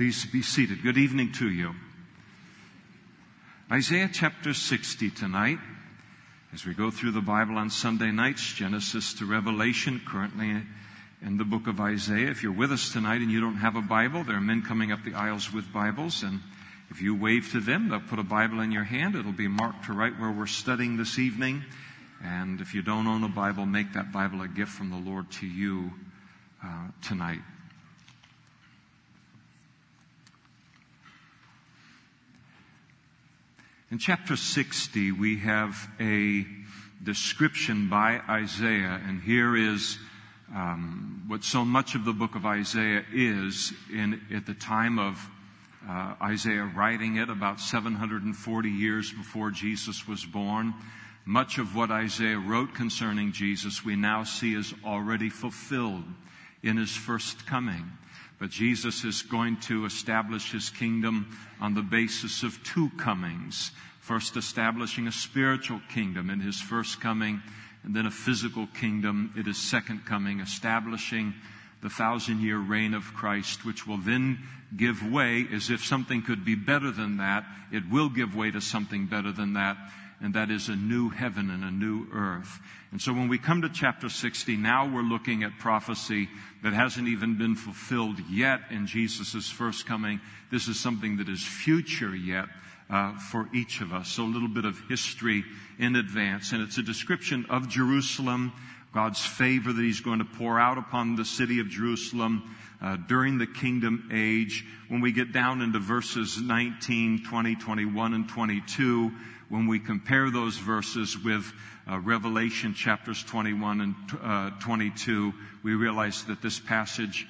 Please be seated. Good evening to you. Isaiah chapter 60 tonight. As we go through the Bible on Sunday nights, Genesis to Revelation, currently in the book of Isaiah. If you're with us tonight and you don't have a Bible, there are men coming up the aisles with Bibles, and if you wave to them, they'll put a Bible in your hand. It'll be marked to right where we're studying this evening. And if you don't own a Bible, make that Bible a gift from the Lord to you uh, tonight. In chapter 60, we have a description by Isaiah, and here is um, what so much of the book of Isaiah is in, at the time of uh, Isaiah writing it about 740 years before Jesus was born. Much of what Isaiah wrote concerning Jesus we now see is already fulfilled in his first coming. But Jesus is going to establish his kingdom on the basis of two comings. First, establishing a spiritual kingdom in his first coming, and then a physical kingdom at his second coming, establishing the thousand year reign of Christ, which will then give way as if something could be better than that. It will give way to something better than that and that is a new heaven and a new earth. And so when we come to chapter 60, now we're looking at prophecy that hasn't even been fulfilled yet in Jesus' first coming. This is something that is future yet. Uh, for each of us. So a little bit of history in advance. And it's a description of Jerusalem, God's favor that He's going to pour out upon the city of Jerusalem uh, during the kingdom age. When we get down into verses 19, 20, 21, and 22, when we compare those verses with uh, Revelation chapters 21 and uh, 22, we realize that this passage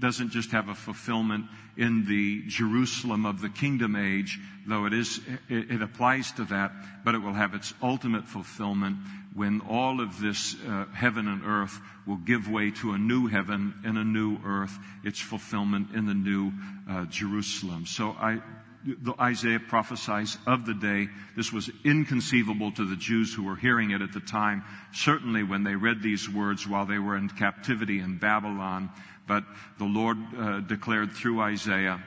doesn't just have a fulfillment in the Jerusalem of the kingdom age, though it is, it, it applies to that, but it will have its ultimate fulfillment when all of this uh, heaven and earth will give way to a new heaven and a new earth, its fulfillment in the new uh, Jerusalem. So I Isaiah prophesies of the day. This was inconceivable to the Jews who were hearing it at the time, certainly when they read these words while they were in captivity in Babylon. But the Lord uh, declared through Isaiah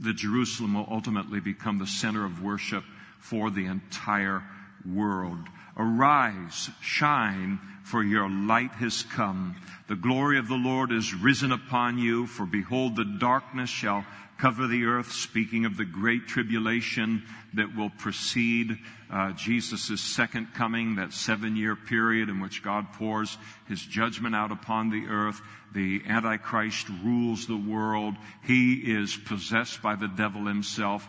that Jerusalem will ultimately become the center of worship for the entire world. Arise, shine, for your light has come. The glory of the Lord is risen upon you, for behold, the darkness shall cover the earth, speaking of the great tribulation that will precede uh, Jesus' second coming, that seven year period in which God pours his judgment out upon the earth. The Antichrist rules the world. He is possessed by the devil himself.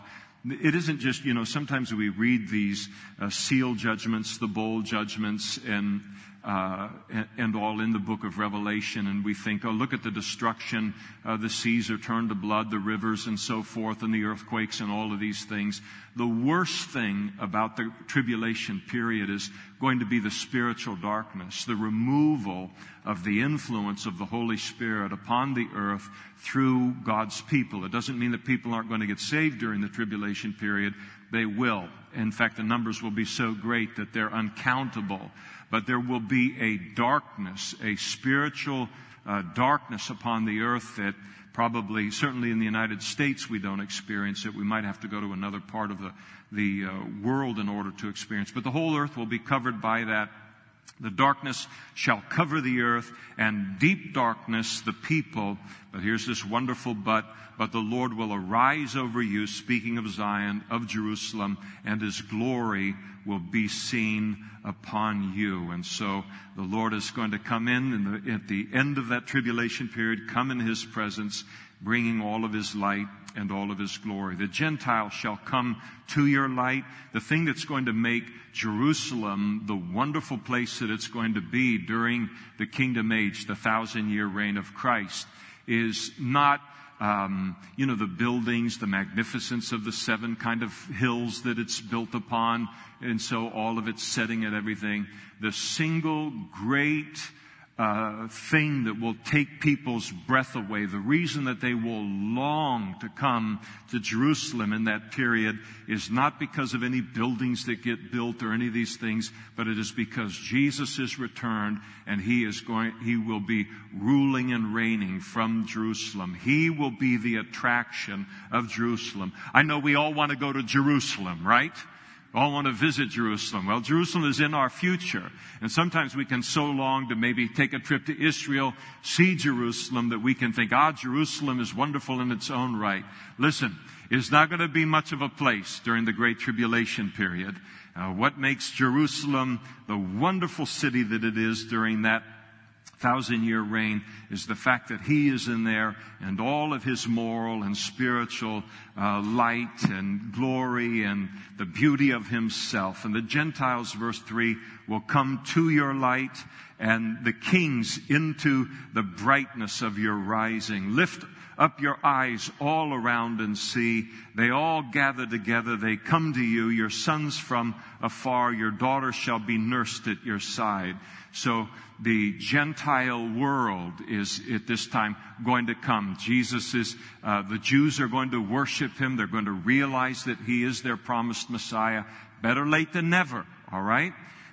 It isn't just, you know, sometimes we read these uh, seal judgments, the bowl judgments, and uh, and all in the book of Revelation, and we think, oh, look at the destruction. Uh, the seas are turned to blood, the rivers and so forth, and the earthquakes and all of these things. The worst thing about the tribulation period is going to be the spiritual darkness, the removal of the influence of the Holy Spirit upon the earth through God's people. It doesn't mean that people aren't going to get saved during the tribulation period. They will. In fact, the numbers will be so great that they're uncountable but there will be a darkness, a spiritual uh, darkness upon the earth that probably, certainly in the United States, we don't experience it. We might have to go to another part of the, the uh, world in order to experience. But the whole earth will be covered by that. The darkness shall cover the earth and deep darkness the people. But here's this wonderful but, but the Lord will arise over you, speaking of Zion, of Jerusalem, and his glory will be seen upon you. And so the Lord is going to come in the, at the end of that tribulation period, come in his presence, bringing all of his light and all of his glory. The Gentiles shall come to your light. The thing that's going to make Jerusalem the wonderful place that it's going to be during the kingdom age, the thousand year reign of Christ, is not um, you know, the buildings, the magnificence of the seven kind of hills that it's built upon, and so all of its setting and everything. The single great uh, thing that will take people's breath away. The reason that they will long to come to Jerusalem in that period is not because of any buildings that get built or any of these things, but it is because Jesus is returned and he is going, he will be ruling and reigning from Jerusalem. He will be the attraction of Jerusalem. I know we all want to go to Jerusalem, right? All want to visit Jerusalem. Well, Jerusalem is in our future. And sometimes we can so long to maybe take a trip to Israel, see Jerusalem, that we can think, ah, Jerusalem is wonderful in its own right. Listen, it's not going to be much of a place during the Great Tribulation period. Uh, what makes Jerusalem the wonderful city that it is during that thousand year reign is the fact that he is in there and all of his moral and spiritual uh, light and glory and the beauty of himself. And the Gentiles, verse 3, will come to your light and the kings into the brightness of your rising. Lift up your eyes all around and see. They all gather together. They come to you. Your sons from afar. Your daughters shall be nursed at your side. So the Gentile world is at this time going to come. Jesus is, uh, the Jews are going to worship him. They're going to realize that he is their promised Messiah. Better late than never, all right?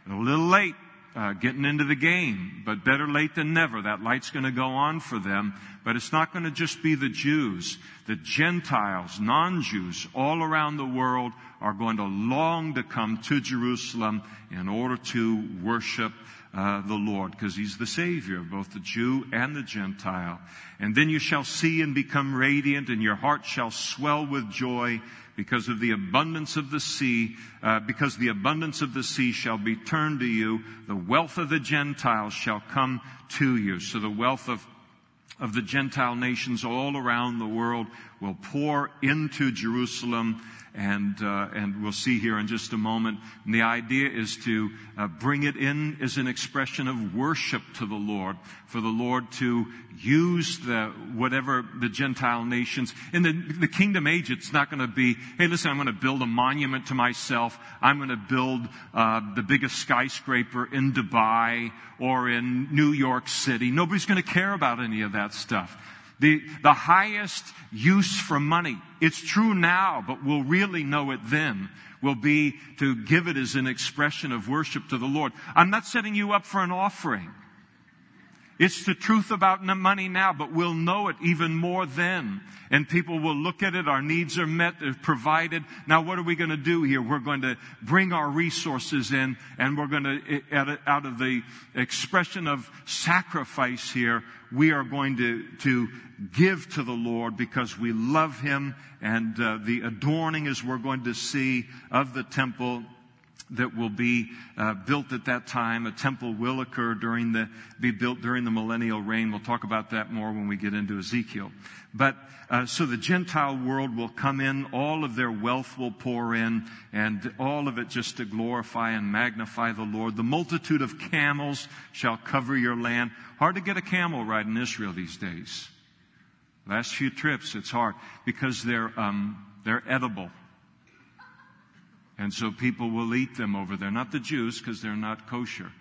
A little late, uh, getting into the game, but better late than never. That light's going to go on for them, but it's not going to just be the Jews. The Gentiles, non-Jews, all around the world are going to long to come to Jerusalem in order to worship uh, the Lord, because He's the Savior of both the Jew and the Gentile. And then you shall see and become radiant, and your heart shall swell with joy because of the abundance of the sea, uh, because the abundance of the sea shall be turned to you. The wealth of the Gentiles shall come to you. So the wealth of of the Gentile nations all around the world will pour into Jerusalem and uh, and we'll see here in just a moment. And the idea is to uh, bring it in as an expression of worship to the Lord, for the Lord to use the whatever the Gentile nations in the the kingdom age. It's not going to be, hey, listen, I'm going to build a monument to myself. I'm going to build uh, the biggest skyscraper in Dubai or in New York City. Nobody's going to care about any of that stuff. The, the highest use for money. It's true now, but we'll really know it then will be to give it as an expression of worship to the Lord. I'm not setting you up for an offering. It's the truth about money now, but we'll know it even more then. And people will look at it. Our needs are met, they're provided. Now what are we going to do here? We're going to bring our resources in and we're going to, out of the expression of sacrifice here, we are going to, to give to the Lord because we love Him and uh, the adorning as we're going to see of the temple that will be uh, built at that time. A temple will occur during the, be built during the millennial reign. We'll talk about that more when we get into Ezekiel. But, uh, so the Gentile world will come in, all of their wealth will pour in, and all of it just to glorify and magnify the Lord. The multitude of camels shall cover your land. Hard to get a camel ride in Israel these days. Last few trips, it's hard because they're, um, they're edible. And so people will eat them over there. Not the Jews, because they're not kosher.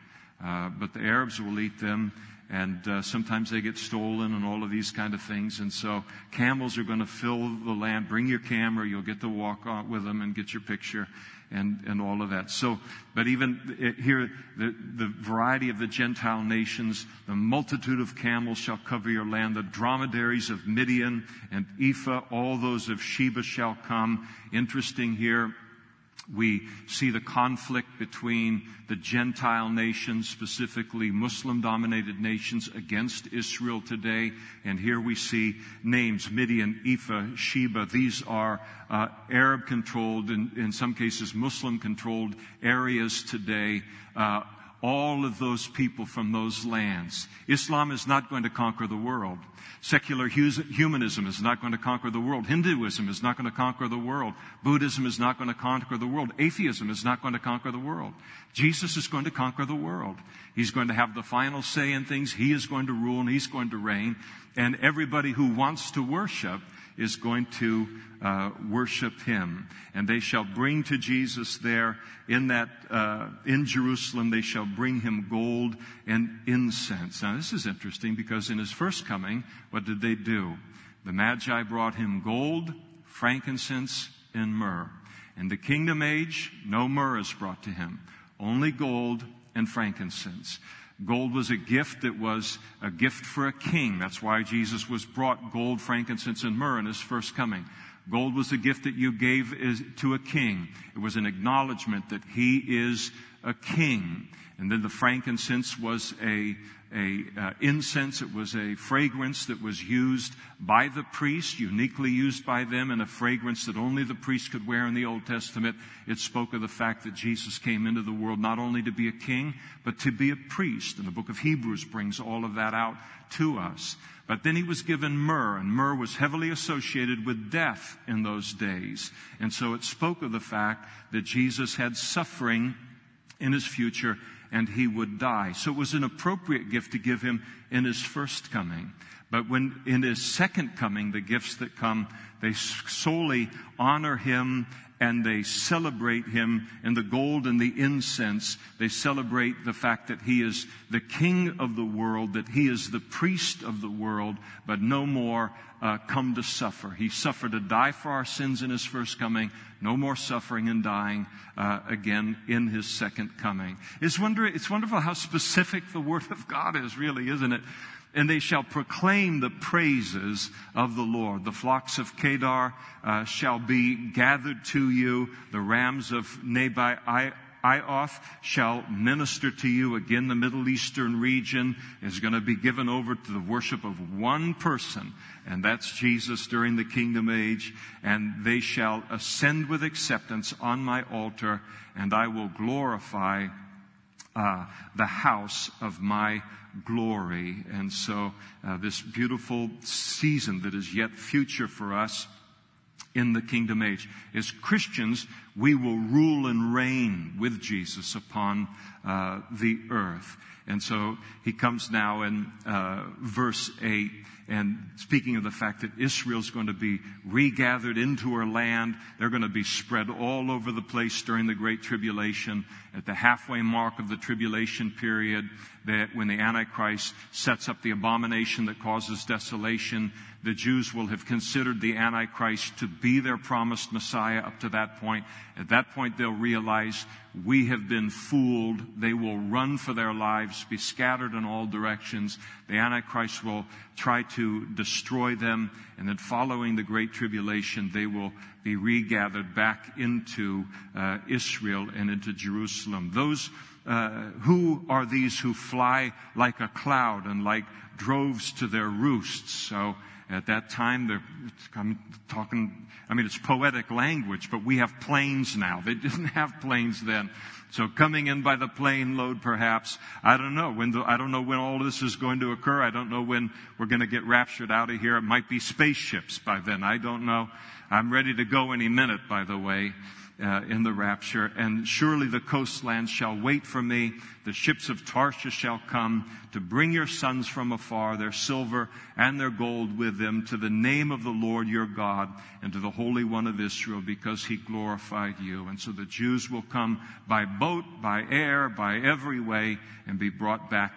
Uh, but the Arabs will eat them, and uh, sometimes they get stolen and all of these kind of things. And so camels are going to fill the land. Bring your camera, you'll get to walk on with them and get your picture and, and all of that. So, but even uh, here, the, the variety of the Gentile nations, the multitude of camels shall cover your land, the dromedaries of Midian and Ephah, all those of Sheba shall come. Interesting here, we see the conflict between the Gentile nations, specifically Muslim dominated nations against Israel today. And here we see names Midian, Ephah, Sheba. These are uh, Arab controlled, in, in some cases Muslim controlled areas today. Uh, all of those people from those lands. Islam is not going to conquer the world. Secular humanism is not going to conquer the world. Hinduism is not going to conquer the world. Buddhism is not going to conquer the world. Atheism is not going to conquer the world. Jesus is going to conquer the world. He's going to have the final say in things. He is going to rule and he's going to reign. And everybody who wants to worship is going to uh, worship him. And they shall bring to Jesus there in that, uh, in Jerusalem, they shall bring him gold and incense. Now this is interesting because in his first coming, what did they do? The Magi brought him gold, frankincense, and myrrh. In the kingdom age, no myrrh is brought to him, only gold and frankincense. Gold was a gift that was a gift for a king. That's why Jesus was brought gold, frankincense, and myrrh in his first coming. Gold was a gift that you gave to a king. It was an acknowledgement that he is a king. And then the frankincense was a, a uh, incense. It was a fragrance that was used by the priest, uniquely used by them, and a fragrance that only the priest could wear in the Old Testament. It spoke of the fact that Jesus came into the world not only to be a king, but to be a priest. And the book of Hebrews brings all of that out to us. But then he was given myrrh, and myrrh was heavily associated with death in those days. And so it spoke of the fact that Jesus had suffering in his future and he would die. So it was an appropriate gift to give him in his first coming. But when in his second coming, the gifts that come, they solely honor him and they celebrate him in the gold and the incense. They celebrate the fact that he is the king of the world, that he is the priest of the world, but no more uh, come to suffer. He suffered to die for our sins in his first coming. No more suffering and dying uh, again in his second coming. It's, wonder, it's wonderful how specific the word of God is, really, isn't it? And they shall proclaim the praises of the Lord. The flocks of Kedar uh, shall be gathered to you. The rams of Nebaioth shall minister to you. Again, the Middle Eastern region is going to be given over to the worship of one person, and that's Jesus during the kingdom age. And they shall ascend with acceptance on my altar, and I will glorify uh, the house of my glory. And so, uh, this beautiful season that is yet future for us in the kingdom age. As Christians, we will rule and reign with Jesus upon uh, the earth. And so he comes now in uh, verse 8 and speaking of the fact that Israel is going to be regathered into her land, they're going to be spread all over the place during the Great Tribulation. At the halfway mark of the tribulation period, that when the Antichrist sets up the abomination that causes desolation, the Jews will have considered the Antichrist to be their promised Messiah up to that point. At that point, they'll realize we have been fooled. They will run for their lives, be scattered in all directions. The Antichrist will try to destroy them, and then following the Great Tribulation, they will be regathered back into uh, Israel and into Jerusalem. Those uh, who are these who fly like a cloud and like droves to their roosts? So at that time, they're I'm talking, I mean, it's poetic language, but we have planes now. They didn't have planes then. So coming in by the plane load, perhaps. I don't know when the, I don't know when all this is going to occur. I don't know when we're going to get raptured out of here. It might be spaceships by then. I don't know. I'm ready to go any minute, by the way uh, in the rapture. And surely the coastlands shall wait for me. The ships of Tarshish shall come to bring your sons from afar, their silver and their gold with them, to the name of the Lord your God and to the Holy One of Israel, because he glorified you. And so the Jews will come by boat, by air, by every way, and be brought back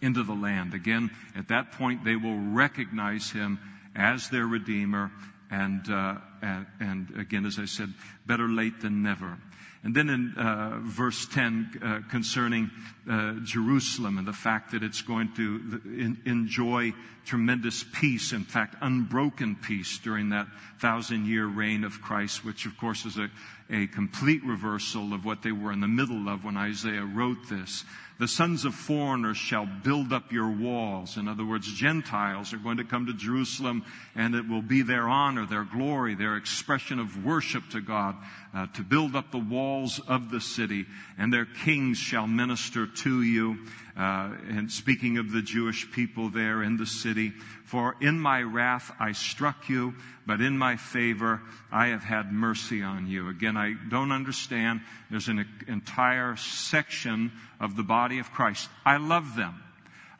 into the land. Again, at that point, they will recognize him as their Redeemer and, uh, and, and, again, as I said, better late than never. And then in uh, verse 10 uh, concerning uh, Jerusalem and the fact that it's going to in, enjoy tremendous peace, in fact, unbroken peace during that thousand year reign of Christ, which of course is a, a complete reversal of what they were in the middle of when Isaiah wrote this. The sons of foreigners shall build up your walls. In other words, Gentiles are going to come to Jerusalem and it will be their honor, their glory, their expression of worship to God, uh, to build up the walls of the city and their kings shall minister to you. Uh, and speaking of the Jewish people there in the city, for in my wrath I struck you, but in my favor I have had mercy on you. Again, I don't understand. There's an entire section of the body of Christ. I love them.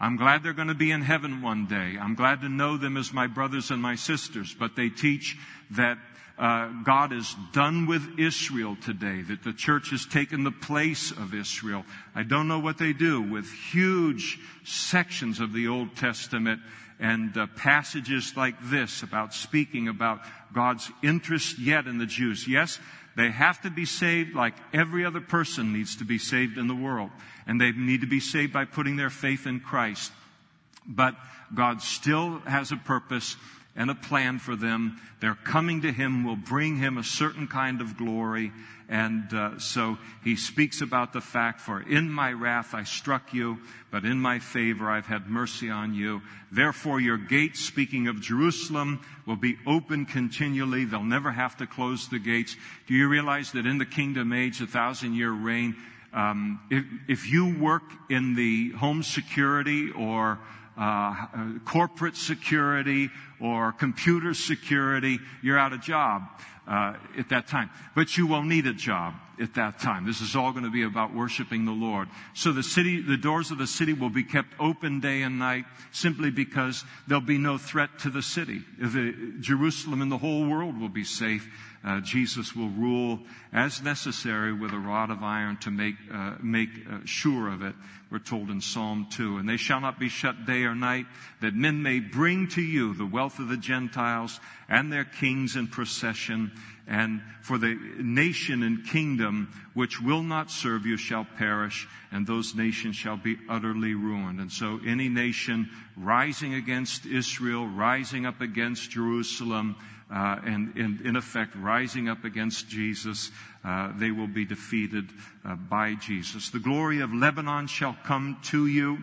I'm glad they're going to be in heaven one day. I'm glad to know them as my brothers and my sisters, but they teach that uh, God is done with Israel today, that the church has taken the place of Israel. I don't know what they do with huge sections of the Old Testament and uh, passages like this about speaking about God's interest yet in the Jews. Yes, they have to be saved like every other person needs to be saved in the world. And they need to be saved by putting their faith in Christ. But God still has a purpose and a plan for them. Their coming to Him will bring Him a certain kind of glory. And uh, so he speaks about the fact, for in my wrath I struck you, but in my favor I've had mercy on you. Therefore your gates, speaking of Jerusalem, will be open continually. They'll never have to close the gates. Do you realize that in the kingdom age, a thousand year reign, um, if, if you work in the home security or uh, corporate security or computer security, you're out of job uh, at that time. But you will need a job at that time. This is all going to be about worshiping the Lord. So the city, the doors of the city will be kept open day and night simply because there'll be no threat to the city. The, Jerusalem and the whole world will be safe. Uh, Jesus will rule as necessary with a rod of iron to make, uh, make uh, sure of it. We're told in Psalm 2. And they shall not be shut day or night, that men may bring to you the wealth of the Gentiles and their kings in procession and for the nation and kingdom which will not serve you shall perish, and those nations shall be utterly ruined. And so any nation rising against Israel, rising up against Jerusalem, uh, and, and, in effect rising up against Jesus, uh, they will be defeated uh, by Jesus. The glory of Lebanon shall come to you.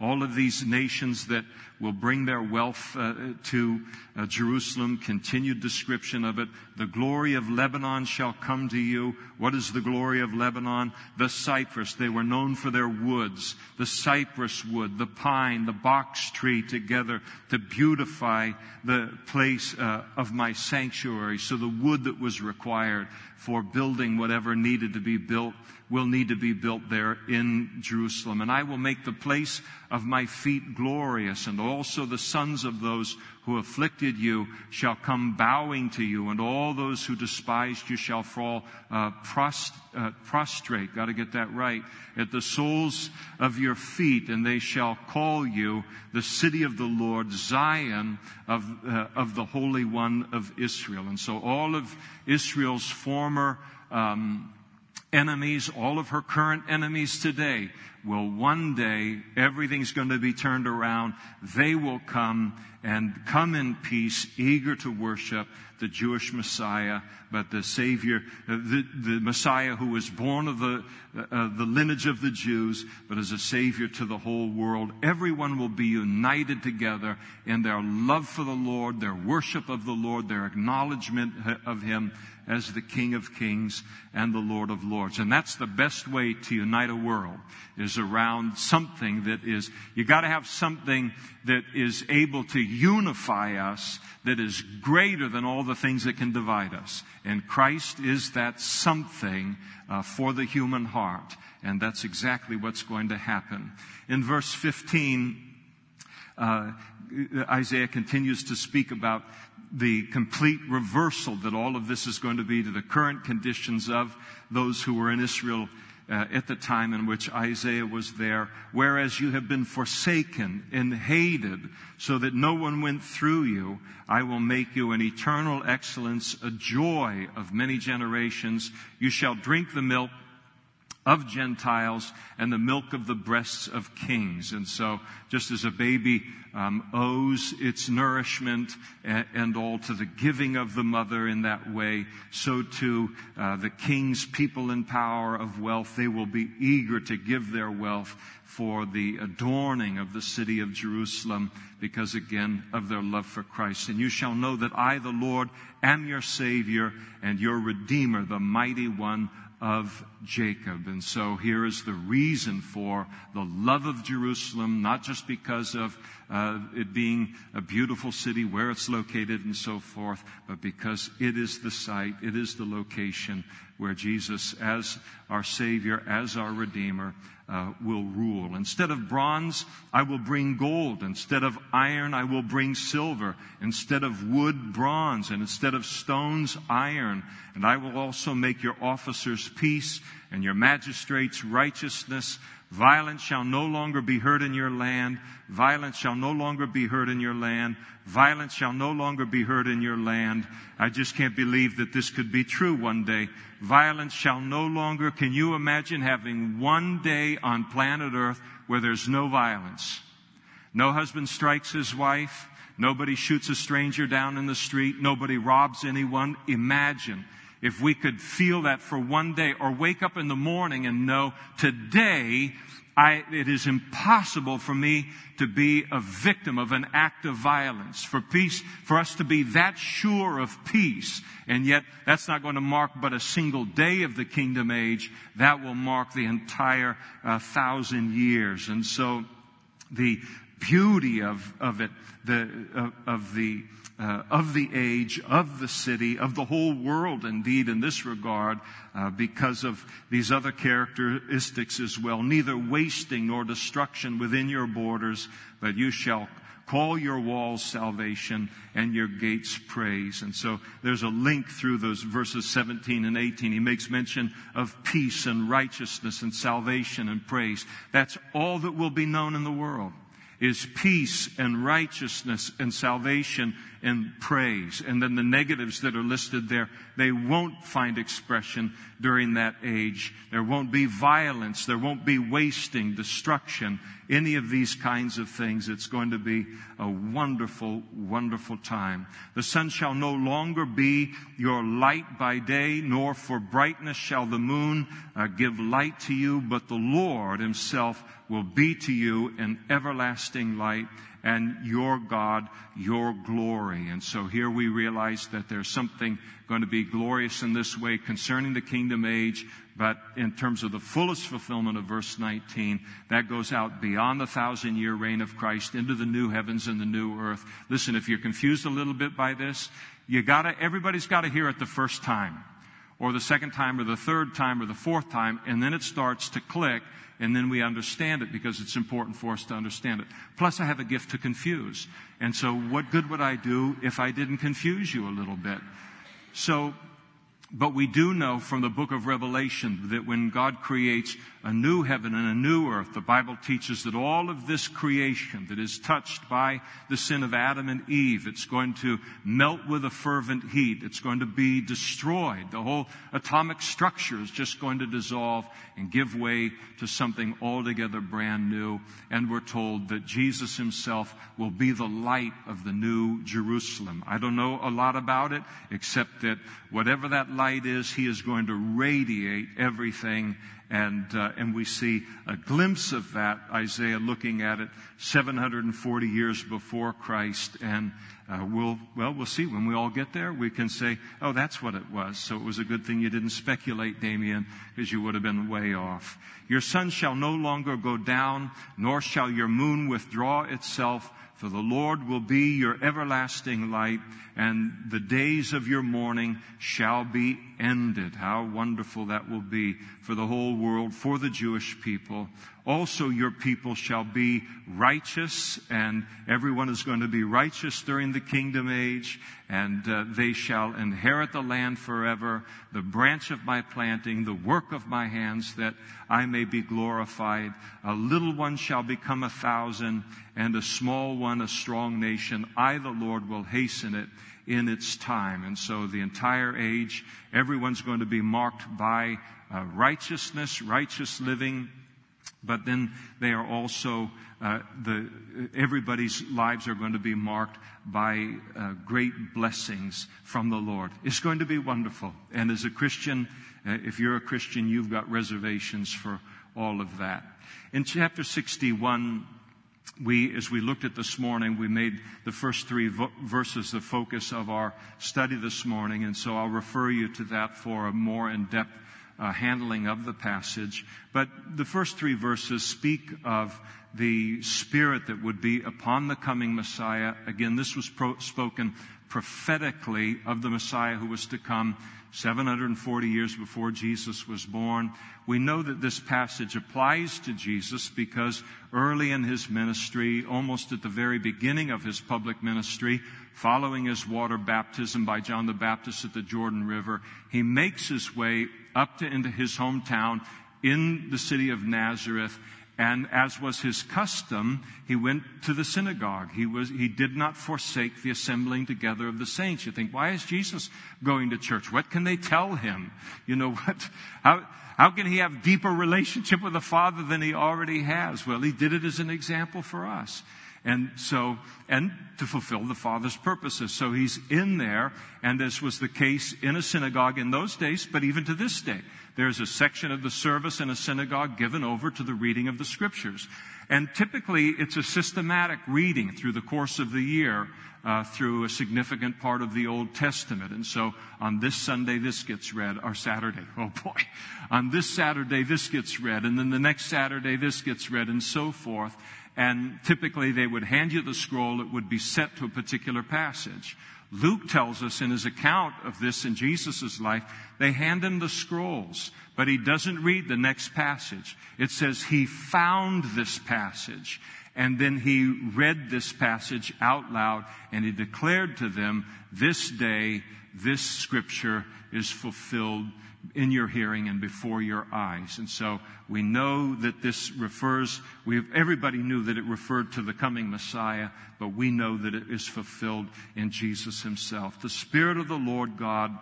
All of these nations that will bring their wealth uh, to uh, Jerusalem, continued description of it. The glory of Lebanon shall come to you. What is the glory of Lebanon? The cypress. They were known for their woods. The cypress wood, the pine, the box tree together to beautify the place uh, of my sanctuary. So the wood that was required for building whatever needed to be built will need to be built there in Jerusalem. And I will make the place of my feet glorious, and also the sons of those who afflicted you shall come bowing to you, and all those who despised you shall fall uh, prost, uh, prostrate. Got to get that right. At the soles of your feet, and they shall call you the city of the Lord, Zion of, uh, of the Holy One of Israel. And so all of Israel's former um, enemies, all of her current enemies today, will one day, everything's going to be turned around. They will come and come in peace, eager to worship the Jewish Messiah, but the Savior, uh, the, the Messiah who was born of the, uh, the lineage of the Jews, but as a Savior to the whole world. Everyone will be united together in their love for the Lord, their worship of the Lord, their acknowledgement of Him as the King of Kings and the Lord of Lords. And that's the best way to unite a world is around something that is, you gotta have something that is able to unify us that is greater than all the things that can divide us. And Christ is that something uh, for the human heart. And that's exactly what's going to happen. In verse 15, uh, Isaiah continues to speak about the complete reversal that all of this is going to be to the current conditions of those who were in Israel uh, at the time in which Isaiah was there. Whereas you have been forsaken and hated so that no one went through you, I will make you an eternal excellence, a joy of many generations. You shall drink the milk of Gentiles and the milk of the breasts of kings. And so, just as a baby um, owes its nourishment and, and, all to the giving of the mother in that way, so too uh, the king's people in power of wealth, they will be eager to give their wealth for the adorning of the city of Jerusalem because again of their love for Christ. And you shall know that I, the Lord, am your Savior and your Redeemer, the mighty one of Jacob. And so here is the reason for the love of Jerusalem, not just because of uh, it being a beautiful city, where it's located and so forth, but because it is the site, it is the location where Jesus, as our Savior, as our Redeemer, uh, will rule. Instead of bronze, I will bring gold. Instead of iron, I will bring silver. Instead of wood, bronze. And instead of stones, iron. And I will also make your officers peace and your magistrates righteousness. Violence shall no longer be heard in your land. Violence shall no longer be heard in your land. Violence shall no longer be heard in your land. I just can't believe that this could be true one day. Violence shall no longer, can you imagine having one day on planet earth where there's no violence? No husband strikes his wife. Nobody shoots a stranger down in the street. Nobody robs anyone. Imagine if we could feel that for one day or wake up in the morning and know today I, it is impossible for me to be a victim of an act of violence. For peace, for us to be that sure of peace, and yet that's not going to mark but a single day of the kingdom age. That will mark the entire uh, thousand years. And so, the beauty of, of it, the, of, of the uh, of the age, of the city, of the whole world, indeed, in this regard, uh, because of these other characteristics as well. Neither wasting nor destruction within your borders, but you shall call your walls salvation and your gates praise. And so there's a link through those verses 17 and 18. He makes mention of peace and righteousness and salvation and praise. That's all that will be known in the world is peace and righteousness and salvation and praise. And then the negatives that are listed there, they won't find expression during that age. There won't be violence. There won't be wasting, destruction, any of these kinds of things. It's going to be a wonderful, wonderful time. The sun shall no longer be your light by day, nor for brightness shall the moon uh, give light to you, but the Lord himself will be to you an everlasting light and your God, your glory. And so here we realize that there's something going to be glorious in this way concerning the kingdom age, but in terms of the fullest fulfillment of verse 19, that goes out beyond the thousand year reign of Christ into the new heavens and the new earth. Listen, if you're confused a little bit by this, you gotta, everybody's gotta hear it the first time, or the second time, or the third time, or the fourth time, and then it starts to click, and then we understand it because it's important for us to understand it. Plus, I have a gift to confuse. And so, what good would I do if I didn't confuse you a little bit? So, but we do know from the book of Revelation that when God creates a new heaven and a new earth, the Bible teaches that all of this creation that is touched by the sin of Adam and Eve, it's going to melt with a fervent heat. It's going to be destroyed. The whole atomic structure is just going to dissolve and give way to something altogether brand new. And we're told that Jesus himself will be the light of the new Jerusalem. I don't know a lot about it, except that whatever that light is, he is going to radiate everything and, uh, and we see a glimpse of that, Isaiah looking at it 740 years before Christ. And uh, we'll, well, we'll see. When we all get there, we can say, oh, that's what it was. So it was a good thing you didn't speculate, Damien, because you would have been way off. Your sun shall no longer go down, nor shall your moon withdraw itself for the Lord will be your everlasting light, and the days of your mourning shall be ended. How wonderful that will be for the whole world, for the Jewish people. Also, your people shall be righteous, and everyone is going to be righteous during the kingdom age, and uh, they shall inherit the land forever, the branch of my planting, the work of my hands, that I may be glorified. A little one shall become a thousand, and a small one a strong nation. I, the Lord, will hasten it in its time. And so the entire age, everyone's going to be marked by uh, righteousness, righteous living, but then they are also uh, the everybody's lives are going to be marked by uh, great blessings from the Lord. It's going to be wonderful. And as a Christian, uh, if you're a Christian, you've got reservations for all of that. In chapter 61, we, as we looked at this morning, we made the first three vo- verses the focus of our study this morning, and so I'll refer you to that for a more in-depth uh, handling of the passage. But the first three verses speak of the Spirit that would be upon the coming Messiah. Again, this was pro- spoken prophetically of the Messiah who was to come 740 years before Jesus was born. We know that this passage applies to Jesus because early in his ministry, almost at the very beginning of his public ministry, following his water baptism by John the Baptist at the Jordan River, he makes his way up to into his hometown in the city of Nazareth and as was his custom, he went to the synagogue. He was, he did not forsake the assembling together of the saints. You think, why is Jesus going to church? What can they tell him? You know what? How, how can he have deeper relationship with the Father than he already has? Well, he did it as an example for us. And so, and to fulfill the Father's purposes. So he's in there, and this was the case in a synagogue in those days, but even to this day. There's a section of the service in a synagogue given over to the reading of the scriptures. And typically it's a systematic reading through the course of the year uh, through a significant part of the Old Testament. And so on this Sunday, this gets read, or Saturday, oh boy. On this Saturday, this gets read, and then the next Saturday, this gets read, and so forth. And typically they would hand you the scroll, it would be set to a particular passage. Luke tells us in his account of this in Jesus' life, they hand him the scrolls, but he doesn't read the next passage. It says he found this passage, and then he read this passage out loud, and he declared to them, this day, this scripture is fulfilled in your hearing and before your eyes. And so we know that this refers, we everybody knew that it referred to the coming Messiah, but we know that it is fulfilled in Jesus himself. The Spirit of the Lord God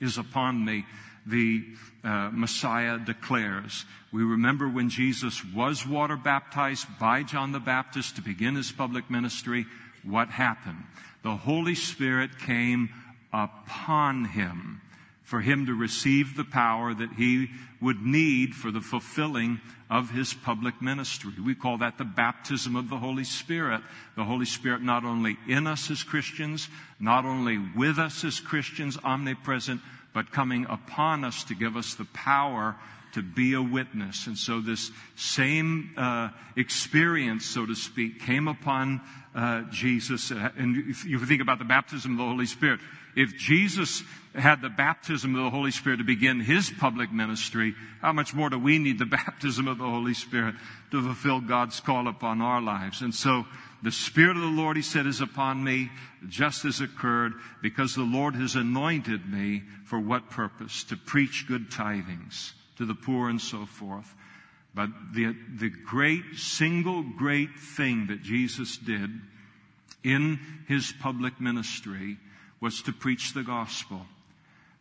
is upon me. The uh, Messiah declares. We remember when Jesus was water baptized by John the Baptist to begin his public ministry, what happened? The Holy Spirit came upon him for him to receive the power that he would need for the fulfilling of his public ministry. We call that the baptism of the Holy Spirit. The Holy Spirit not only in us as Christians, not only with us as Christians, omnipresent, but coming upon us to give us the power to be a witness. And so this same uh, experience, so to speak, came upon uh, Jesus. And if you think about the baptism of the Holy Spirit, if Jesus had the baptism of the Holy Spirit to begin his public ministry, how much more do we need the baptism of the Holy Spirit to fulfill God's call upon our lives? And so the Spirit of the Lord, he said, is upon me, just as occurred, because the Lord has anointed me for what purpose? To preach good tidings to the poor and so forth. But the, the great, single great thing that Jesus did in his public ministry was to preach the gospel.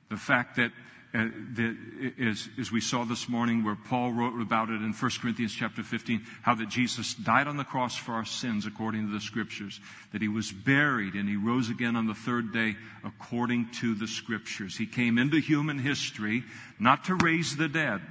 The fact that, uh, that as, as we saw this morning where Paul wrote about it in 1 Corinthians chapter 15, how that Jesus died on the cross for our sins according to the scriptures, that he was buried and he rose again on the third day according to the scriptures. He came into human history not to raise the dead,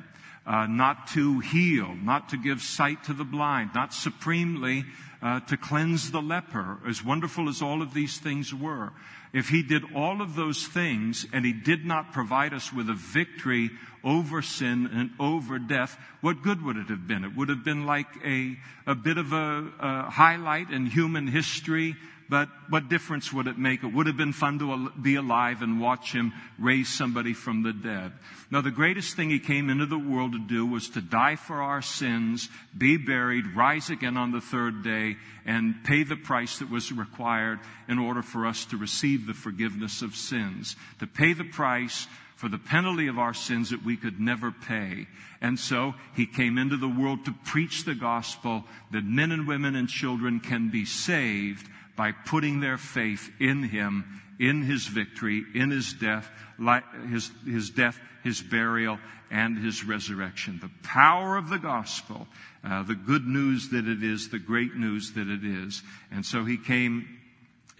uh, not to heal, not to give sight to the blind, not supremely uh, to cleanse the leper, as wonderful as all of these things were. If he did all of those things and he did not provide us with a victory over sin and over death, what good would it have been? It would have been like a, a bit of a, a highlight in human history but what difference would it make? It would have been fun to be alive and watch him raise somebody from the dead. Now, the greatest thing he came into the world to do was to die for our sins, be buried, rise again on the third day, and pay the price that was required in order for us to receive the forgiveness of sins. To pay the price for the penalty of our sins that we could never pay. And so he came into the world to preach the gospel that men and women and children can be saved by putting their faith in him, in his victory, in his death, his, his death, his burial, and his resurrection. The power of the gospel, uh, the good news that it is, the great news that it is. And so he came,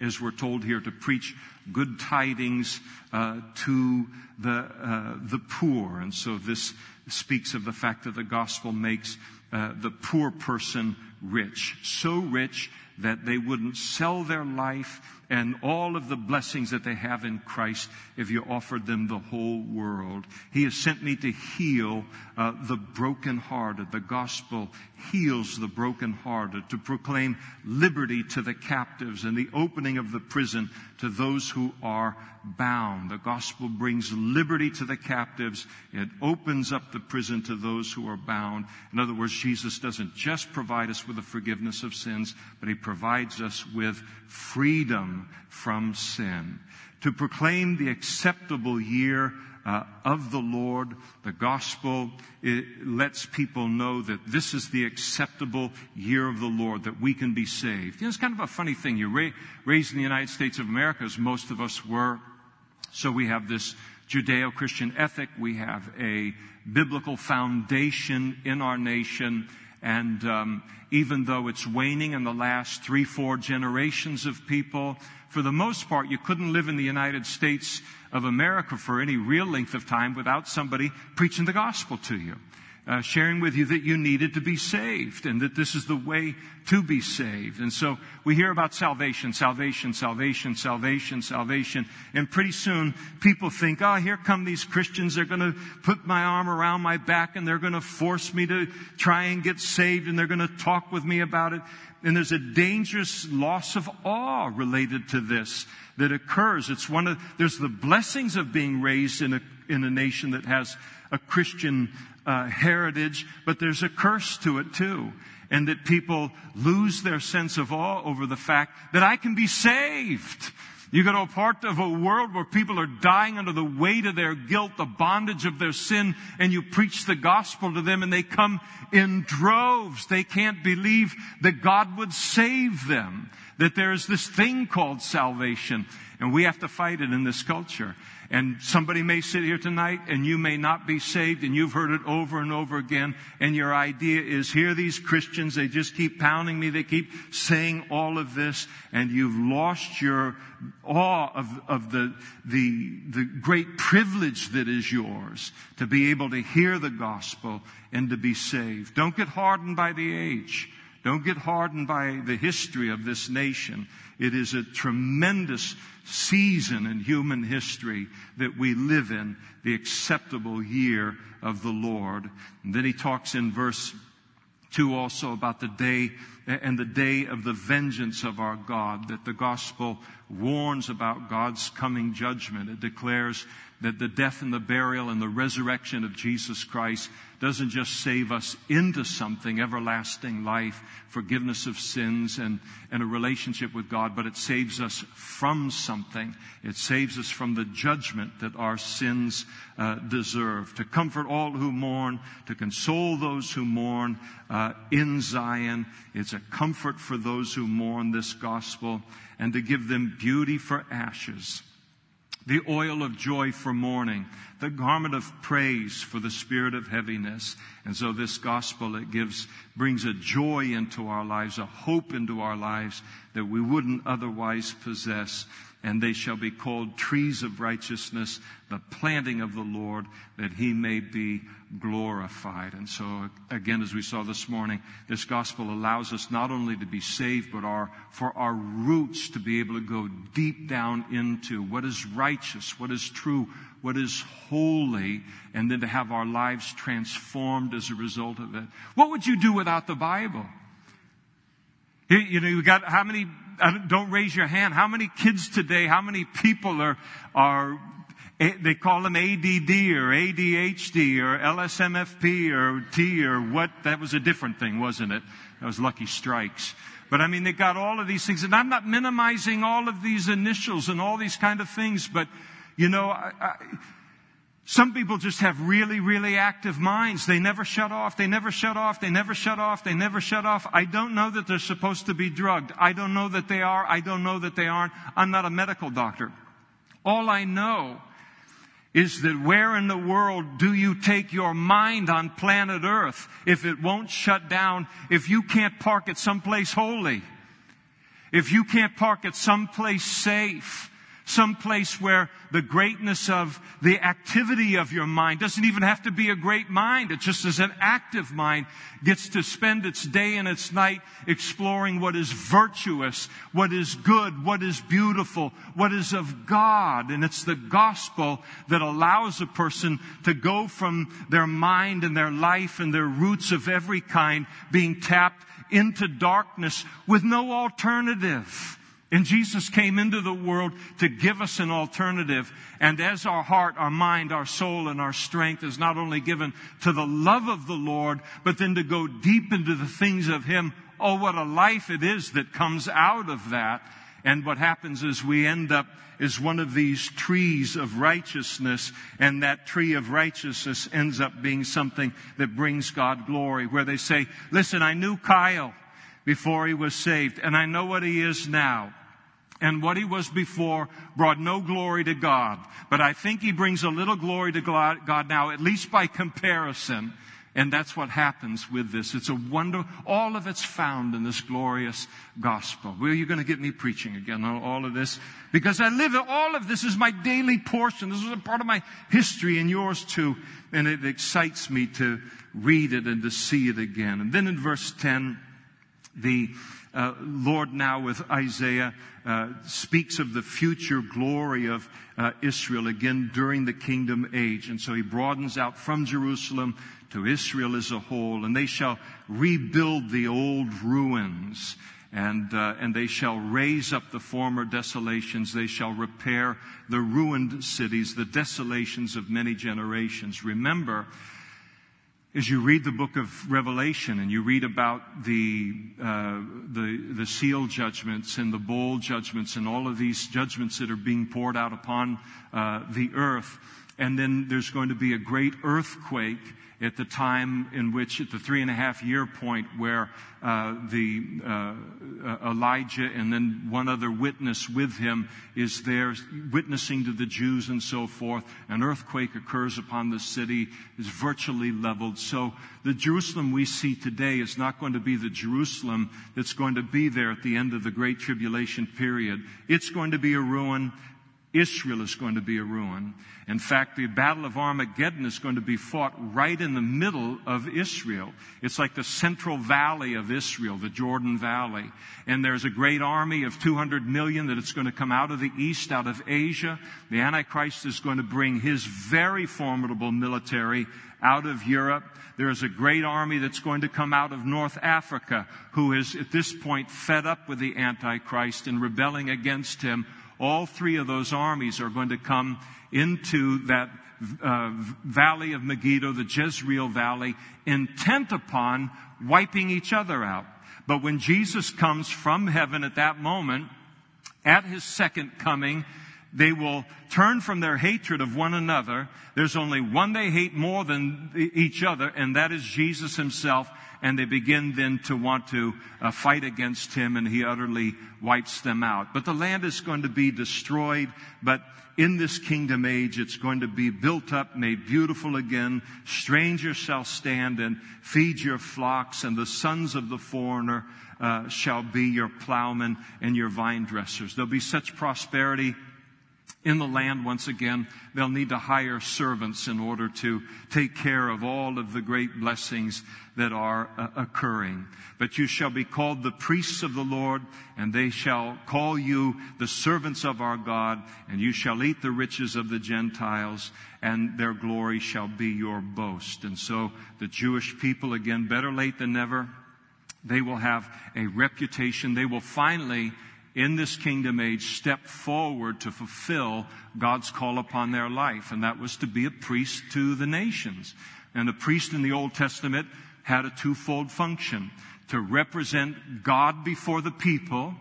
as we're told here, to preach good tidings uh, to the uh, the poor. And so this speaks of the fact that the gospel makes uh, the poor person rich, so rich that they wouldn't sell their life and all of the blessings that they have in Christ if you offered them the whole world. He has sent me to heal uh, the brokenhearted. The gospel heals the brokenhearted, to proclaim liberty to the captives and the opening of the prison to those who are bound. The gospel brings liberty to the captives. It opens up the prison to those who are bound. In other words, Jesus doesn't just provide us with the forgiveness of sins, but he provides us with freedom from sin. To proclaim the acceptable year uh, of the Lord, the gospel lets people know that this is the acceptable year of the Lord, that we can be saved. You know, it's kind of a funny thing. You're ra- raised in the United States of America, as most of us were. So we have this Judeo Christian ethic, we have a biblical foundation in our nation, and um, even though it's waning in the last three, four generations of people, for the most part, you couldn't live in the United States of America for any real length of time without somebody preaching the gospel to you uh, sharing with you that you needed to be saved and that this is the way to be saved. And so we hear about salvation, salvation, salvation, salvation, salvation. And pretty soon people think, oh, here come these Christians. They're going to put my arm around my back and they're going to force me to try and get saved and they're going to talk with me about it. And there's a dangerous loss of awe related to this that occurs. It's one of, there's the blessings of being raised in a, in a nation that has a Christian uh, heritage, but there's a curse to it too. And that people lose their sense of awe over the fact that I can be saved. You go to a part of a world where people are dying under the weight of their guilt, the bondage of their sin, and you preach the gospel to them and they come in droves. They can't believe that God would save them, that there is this thing called salvation. And we have to fight it in this culture. And somebody may sit here tonight and you may not be saved and you've heard it over and over again. And your idea is here these Christians, they just keep pounding me. They keep saying all of this and you've lost your awe of, of the, the, the great privilege that is yours to be able to hear the gospel and to be saved. Don't get hardened by the age. Don't get hardened by the history of this nation. It is a tremendous season in human history that we live in, the acceptable year of the Lord. And then he talks in verse 2 also about the day and the day of the vengeance of our God, that the gospel warns about God's coming judgment. It declares that the death and the burial and the resurrection of Jesus Christ doesn't just save us into something, everlasting life, forgiveness of sins, and, and a relationship with God, but it saves us from something. It saves us from the judgment that our sins uh, deserve. To comfort all who mourn, to console those who mourn uh, in Zion. It's a comfort for those who mourn this gospel, and to give them beauty for ashes the oil of joy for mourning, the garment of praise for the spirit of heaviness. And so this gospel, it gives, brings a joy into our lives, a hope into our lives that we wouldn't otherwise possess and they shall be called trees of righteousness, the planting of the Lord, that he may be glorified. And so, again, as we saw this morning, this gospel allows us not only to be saved, but our, for our roots to be able to go deep down into what is righteous, what is true, what is holy, and then to have our lives transformed as a result of it. What would you do without the Bible? You know, you got how many Uh, don't raise your hand. How many kids today, how many people are, are, they call them ADD or ADHD or LSMFP or T or what? That was a different thing, wasn't it? That was Lucky Strikes. But I mean, they got all of these things. And I'm not minimizing all of these initials and all these kind of things, but you know, I, I, some people just have really, really active minds. They never shut off. They never shut off. They never shut off. They never shut off. I don't know that they're supposed to be drugged. I don't know that they are. I don't know that they aren't. I'm not a medical doctor. All I know is that where in the world do you take your mind on planet Earth if it won't shut down, if you can't park at someplace holy, if you can't park at someplace safe, some place where the greatness of the activity of your mind doesn't even have to be a great mind. It just is an active mind gets to spend its day and its night exploring what is virtuous, what is good, what is beautiful, what is of God. And it's the gospel that allows a person to go from their mind and their life and their roots of every kind being tapped into darkness with no alternative. And Jesus came into the world to give us an alternative. And as our heart, our mind, our soul, and our strength is not only given to the love of the Lord, but then to go deep into the things of Him. Oh, what a life it is that comes out of that. And what happens is we end up as one of these trees of righteousness, and that tree of righteousness ends up being something that brings God glory, where they say, listen, I knew Kyle before he was saved, and I know what he is now and what he was before brought no glory to God. But I think he brings a little glory to God now, at least by comparison. And that's what happens with this. It's a wonder. All of it's found in this glorious gospel. Well, you're going to get me preaching again on all of this because I live. All of this is my daily portion. This is a part of my history and yours too. And it excites me to read it and to see it again. And then in verse 10, the uh, Lord now with Isaiah uh, speaks of the future glory of uh, Israel again during the kingdom age. And so he broadens out from Jerusalem to Israel as a whole, and they shall rebuild the old ruins. And, uh, and they shall raise up the former desolations. They shall repair the ruined cities, the desolations of many generations. Remember, as you read the book of Revelation and you read about the, uh, the, the seal judgments and the bowl judgments and all of these judgments that are being poured out upon uh, the earth, and then there's going to be a great earthquake at the time in which, at the three and a half year point, where uh, the uh, uh, Elijah and then one other witness with him is there witnessing to the Jews and so forth. An earthquake occurs upon the city, is virtually leveled. So the Jerusalem we see today is not going to be the Jerusalem that's going to be there at the end of the Great Tribulation period. It's going to be a ruin. Israel is going to be a ruin. In fact, the Battle of Armageddon is going to be fought right in the middle of Israel. It's like the central valley of Israel, the Jordan Valley. And there's a great army of 200 million that it's going to come out of the east, out of Asia. The Antichrist is going to bring his very formidable military out of Europe. There is a great army that's going to come out of North Africa who is at this point fed up with the Antichrist and rebelling against him all three of those armies are going to come into that uh, valley of Megiddo, the Jezreel valley, intent upon wiping each other out. But when Jesus comes from heaven at that moment, at his second coming, they will turn from their hatred of one another. There's only one they hate more than each other, and that is Jesus himself. And they begin then to want to uh, fight against him, and he utterly wipes them out. But the land is going to be destroyed, but in this kingdom age, it's going to be built up, made beautiful again. Strangers shall stand and feed your flocks, and the sons of the foreigner uh, shall be your plowmen and your vine dressers. There'll be such prosperity in the land once again, they'll need to hire servants in order to take care of all of the great blessings that are uh, occurring. But you shall be called the priests of the Lord, and they shall call you the servants of our God, and you shall eat the riches of the Gentiles, and their glory shall be your boast. And so the Jewish people, again, better late than never, they will have a reputation. They will finally in this kingdom age step forward to fulfill God's call upon their life. And that was to be a priest to the nations. And a priest in the Old Testament had a twofold function to represent God before the people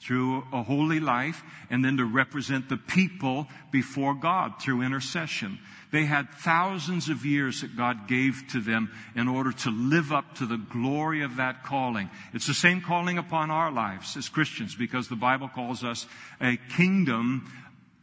through a holy life and then to represent the people before God through intercession. They had thousands of years that God gave to them in order to live up to the glory of that calling. It's the same calling upon our lives as Christians because the Bible calls us a kingdom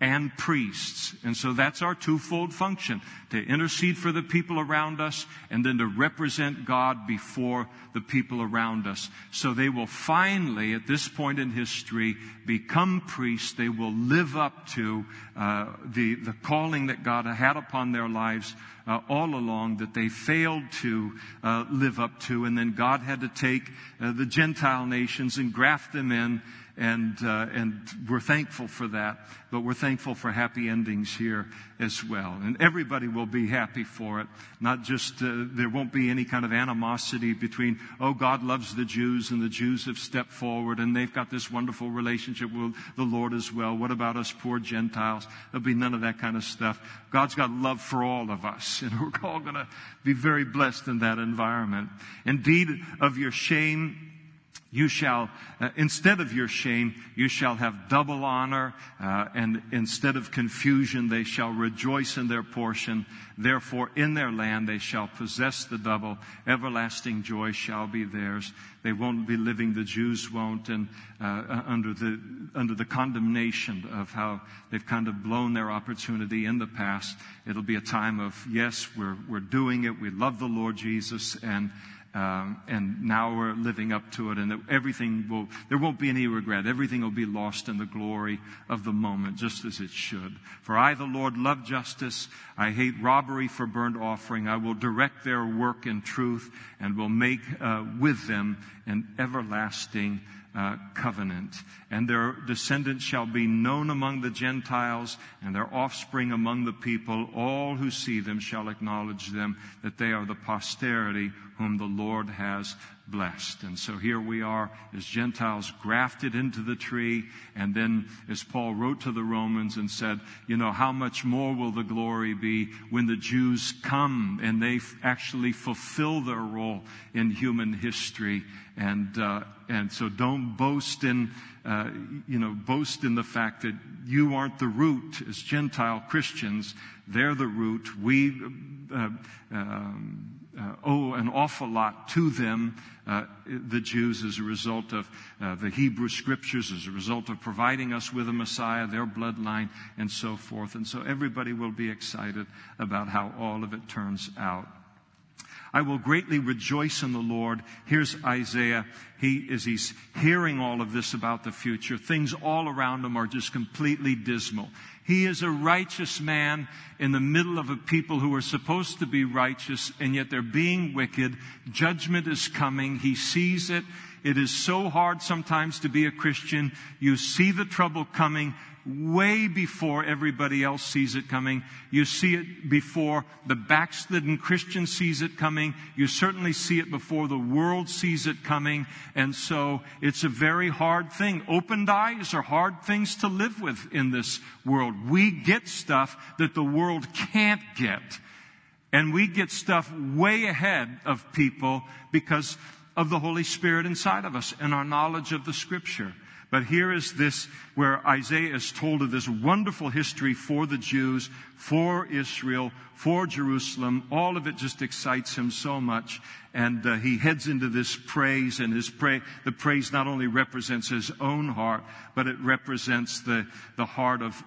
and priests. And so that's our twofold function to intercede for the people around us and then to represent God before the people around us. So they will finally, at this point in history, become priests. They will live up to uh, the, the calling that God had upon their lives uh, all along that they failed to uh, live up to. And then God had to take uh, the Gentile nations and graft them in and uh, and we're thankful for that. But we're thankful for happy endings here as well, and everybody will be happy for it. Not just uh, there won't be any kind of animosity between oh God loves the Jews and the Jews have stepped forward and they've got this wonderful relationship with the Lord as well. What about us poor Gentiles? There'll be none of that kind of stuff. God's got love for all of us, and we're all going to be very blessed in that environment. Indeed, of your shame you shall, uh, instead of your shame, you shall have double honor, uh, and instead of confusion, they shall rejoice in their portion. Therefore, in their land they shall possess the double. Everlasting joy shall be theirs. They won't be living, the Jews won't, and uh, uh under the under the condemnation of how they've kind of blown their opportunity in the past. It'll be a time of yes, we're we're doing it. We love the Lord Jesus, and um, and now we're living up to it, and everything will, there won't be any regret. Everything will be lost in the glory of the moment, just as it should. For I, the Lord, love justice. I hate robbery for burnt offering. I will direct their work in truth and will make uh, with them an everlasting uh, covenant. And their descendants shall be known among the Gentiles and their offspring among the people. All who see them shall acknowledge them that they are the posterity whom the Lord has blessed. And so here we are as Gentiles grafted into the tree. And then as Paul wrote to the Romans and said, you know, how much more will the glory be when the Jews come and they actually fulfill their role in human history and, uh, and so don't boast in, uh, you know, boast in the fact that you aren't the root as Gentile Christians. They're the root. We uh, um, uh, owe an awful lot to them, uh, the Jews, as a result of uh, the Hebrew scriptures, as a result of providing us with a Messiah, their bloodline, and so forth. And so everybody will be excited about how all of it turns out. I will greatly rejoice in the Lord. Here's Isaiah. He, is he's hearing all of this about the future, things all around him are just completely dismal. He is a righteous man in the middle of a people who are supposed to be righteous, and yet they're being wicked. Judgment is coming. He sees it. It is so hard sometimes to be a Christian. You see the trouble coming way before everybody else sees it coming. You see it before the backslidden Christian sees it coming. You certainly see it before the world sees it coming. And so it's a very hard thing. Opened eyes are hard things to live with in this world. We get stuff that the world can't get. And we get stuff way ahead of people because of the Holy Spirit inside of us and our knowledge of the scripture. But here is this where Isaiah is told of this wonderful history for the Jews, for Israel, for Jerusalem. All of it just excites him so much. And uh, he heads into this praise and his pray, the praise not only represents his own heart, but it represents the, the heart of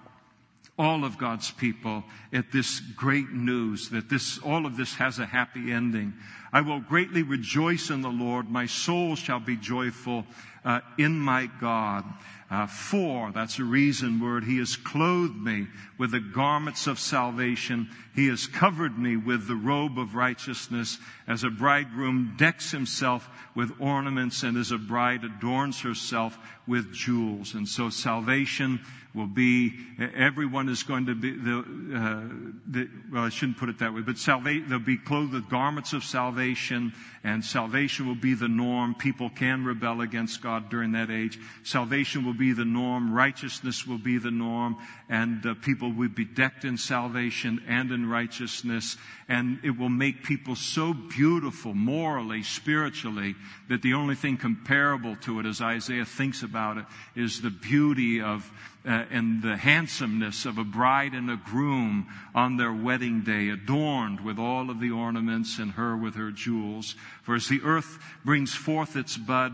all of God's people at this great news that this, all of this has a happy ending. I will greatly rejoice in the Lord. My soul shall be joyful uh, in my God. Uh, for, that's a reason word, He has clothed me with the garments of salvation. He has covered me with the robe of righteousness as a bridegroom decks himself with ornaments and as a bride adorns herself with jewels. And so salvation will be, everyone is going to be, the, uh, the, well, I shouldn't put it that way, but salva- they'll be clothed with garments of salvation, and salvation will be the norm. People can rebel against God during that age. Salvation will be the norm. Righteousness will be the norm, and uh, people will be decked in salvation and in righteousness, and it will make people so beautiful morally, spiritually, that the only thing comparable to it, as Isaiah thinks about it, is the beauty of uh, and the handsomeness of a bride and a groom on their wedding day, adorned with all of the ornaments and her with her jewels. For as the earth brings forth its bud,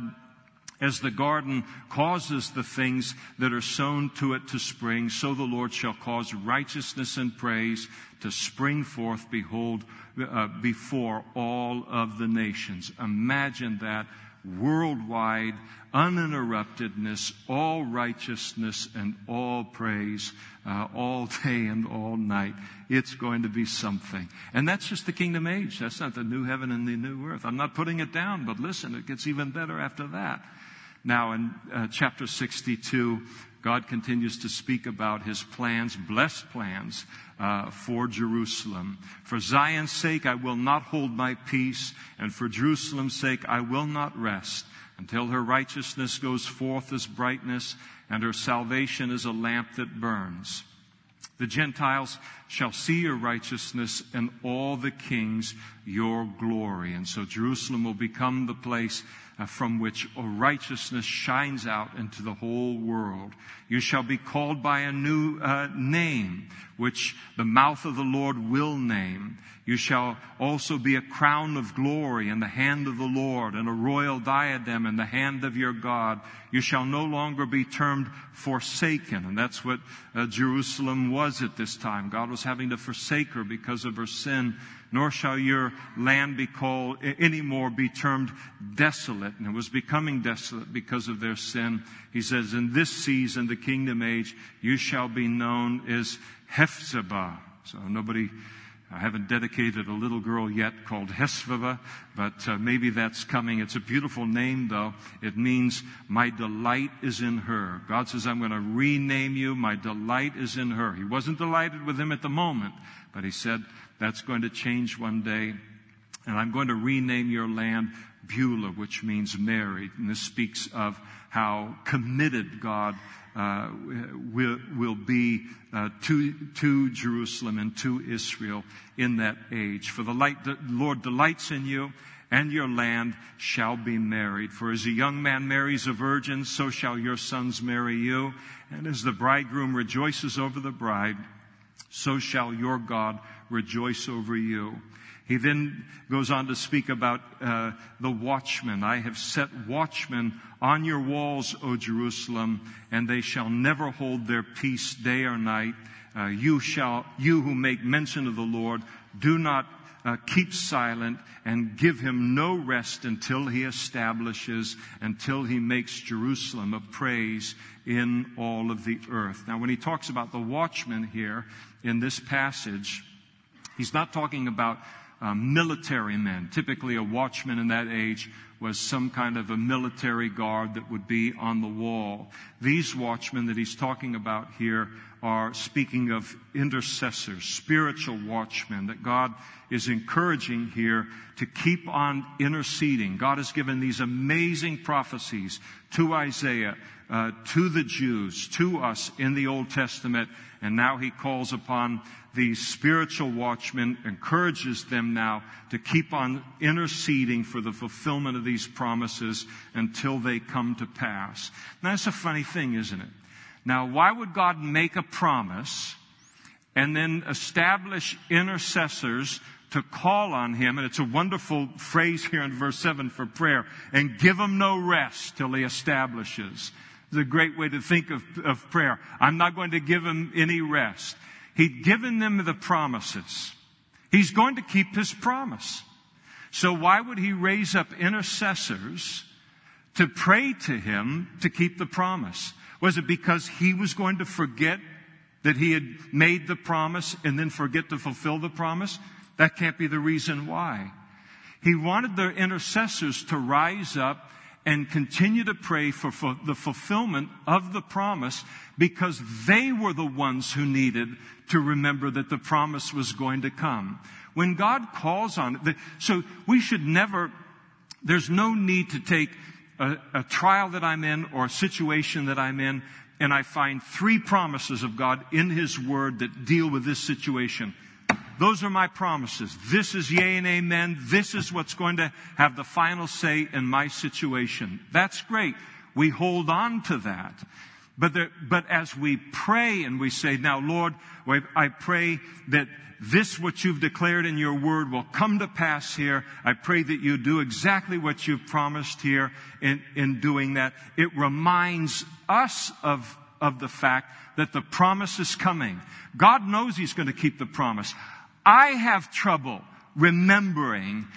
As the garden causes the things that are sown to it to spring, so the Lord shall cause righteousness and praise to spring forth, behold, uh, before all of the nations. Imagine that worldwide uninterruptedness, all righteousness, and all praise, uh, all day and all night. It's going to be something. And that's just the kingdom age. That's not the new heaven and the new earth. I'm not putting it down, but listen, it gets even better after that. Now, in uh, chapter 62, God continues to speak about his plans, blessed plans, uh, for Jerusalem. For Zion's sake, I will not hold my peace, and for Jerusalem's sake, I will not rest until her righteousness goes forth as brightness and her salvation as a lamp that burns. The Gentiles shall see your righteousness and all the kings your glory. And so Jerusalem will become the place from which righteousness shines out into the whole world. You shall be called by a new uh, name, which the mouth of the Lord will name. You shall also be a crown of glory in the hand of the Lord and a royal diadem in the hand of your God. You shall no longer be termed forsaken. And that's what uh, Jerusalem was at this time. God was having to forsake her because of her sin nor shall your land be called anymore be termed desolate. And it was becoming desolate because of their sin. He says, in this season, the kingdom age, you shall be known as Hephzibah. So nobody, I haven't dedicated a little girl yet called Hephzibah, but uh, maybe that's coming. It's a beautiful name though. It means my delight is in her. God says, I'm going to rename you. My delight is in her. He wasn't delighted with him at the moment, but he said, that's going to change one day. And I'm going to rename your land Beulah, which means married. And this speaks of how committed God uh, will, will be uh, to, to Jerusalem and to Israel in that age. For the, light, the Lord delights in you, and your land shall be married. For as a young man marries a virgin, so shall your sons marry you. And as the bridegroom rejoices over the bride, so shall your God rejoice over you. He then goes on to speak about uh, the watchmen. I have set watchmen on your walls, O Jerusalem, and they shall never hold their peace day or night. Uh, you shall, you who make mention of the Lord, do not uh, keep silent and give him no rest until he establishes, until he makes Jerusalem a praise in all of the earth. Now, when he talks about the watchmen here in this passage, He's not talking about uh, military men. Typically, a watchman in that age was some kind of a military guard that would be on the wall. These watchmen that he's talking about here are speaking of intercessors, spiritual watchmen that God is encouraging here to keep on interceding. God has given these amazing prophecies to Isaiah, uh, to the Jews, to us in the Old Testament, and now he calls upon these spiritual watchmen, encourages them now to keep on interceding for the fulfillment of these promises until they come to pass. Now, that's a funny thing, isn't it? Now, why would God make a promise and then establish intercessors to call on him, and it's a wonderful phrase here in verse 7 for prayer, and give him no rest till he establishes. It's a great way to think of, of prayer. I'm not going to give him any rest. He'd given them the promises. He's going to keep his promise. So why would he raise up intercessors to pray to him to keep the promise? Was it because he was going to forget that he had made the promise and then forget to fulfill the promise? That can't be the reason why. He wanted the intercessors to rise up and continue to pray for, for, the fulfillment of the promise because they were the ones who needed to remember that the promise was going to come. When God calls on it, so we should never, there's no need to take a, a trial that I'm in or a situation that I'm in and I find three promises of God in His Word that deal with this situation. Those are my promises. This is yea and amen. This is what's going to have the final say in my situation. That's great. We hold on to that. But, there, but as we pray and we say, now Lord, I pray that this, what you've declared in your word, will come to pass here. I pray that you do exactly what you've promised here in, in doing that. It reminds us of, of the fact that the promise is coming. God knows He's going to keep the promise. I have trouble remembering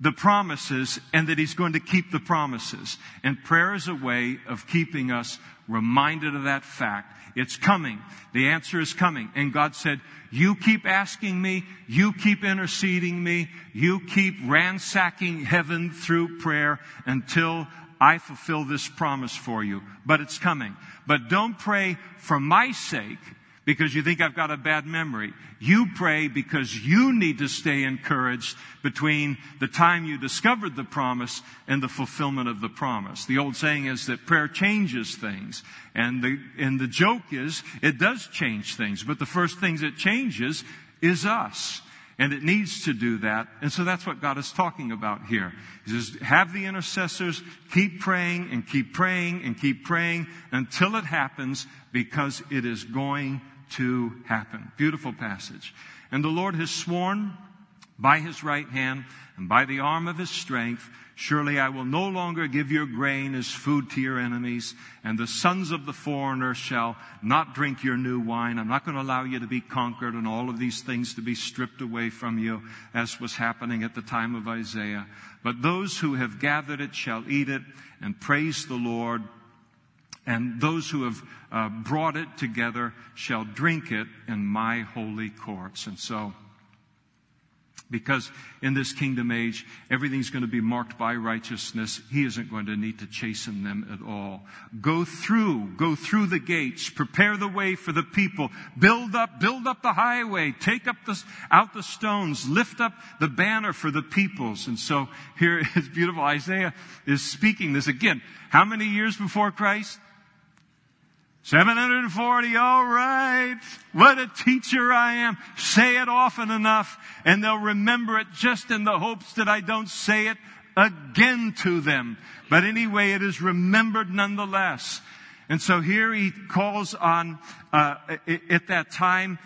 the promises and that He's going to keep the promises. And prayer is a way of keeping us reminded of that fact. It's coming. The answer is coming. And God said, you keep asking me, you keep interceding me, you keep ransacking heaven through prayer until I fulfill this promise for you. But it's coming. But don't pray for my sake because you think I've got a bad memory. You pray because you need to stay encouraged between the time you discovered the promise and the fulfillment of the promise. The old saying is that prayer changes things. And the, and the joke is, it does change things. But the first things it changes is us. And it needs to do that. And so that's what God is talking about here. He says, have the intercessors keep praying and keep praying and keep praying until it happens because it is going to happen. Beautiful passage. And the Lord has sworn by his right hand and by the arm of his strength, surely I will no longer give your grain as food to your enemies, and the sons of the foreigner shall not drink your new wine. I'm not going to allow you to be conquered and all of these things to be stripped away from you, as was happening at the time of Isaiah. But those who have gathered it shall eat it and praise the Lord and those who have uh, brought it together shall drink it in my holy courts. And so, because in this kingdom age, everything's going to be marked by righteousness. He isn't going to need to chasten them at all. Go through, go through the gates, prepare the way for the people, build up, build up the highway, take up the, out the stones, lift up the banner for the peoples. And so here is beautiful. Isaiah is speaking this again. How many years before Christ? 740, all right. What a teacher I am. Say it often enough and they'll remember it just in the hopes that I don't say it again to them. But anyway, it is remembered nonetheless. And so here he calls on, uh, at that time,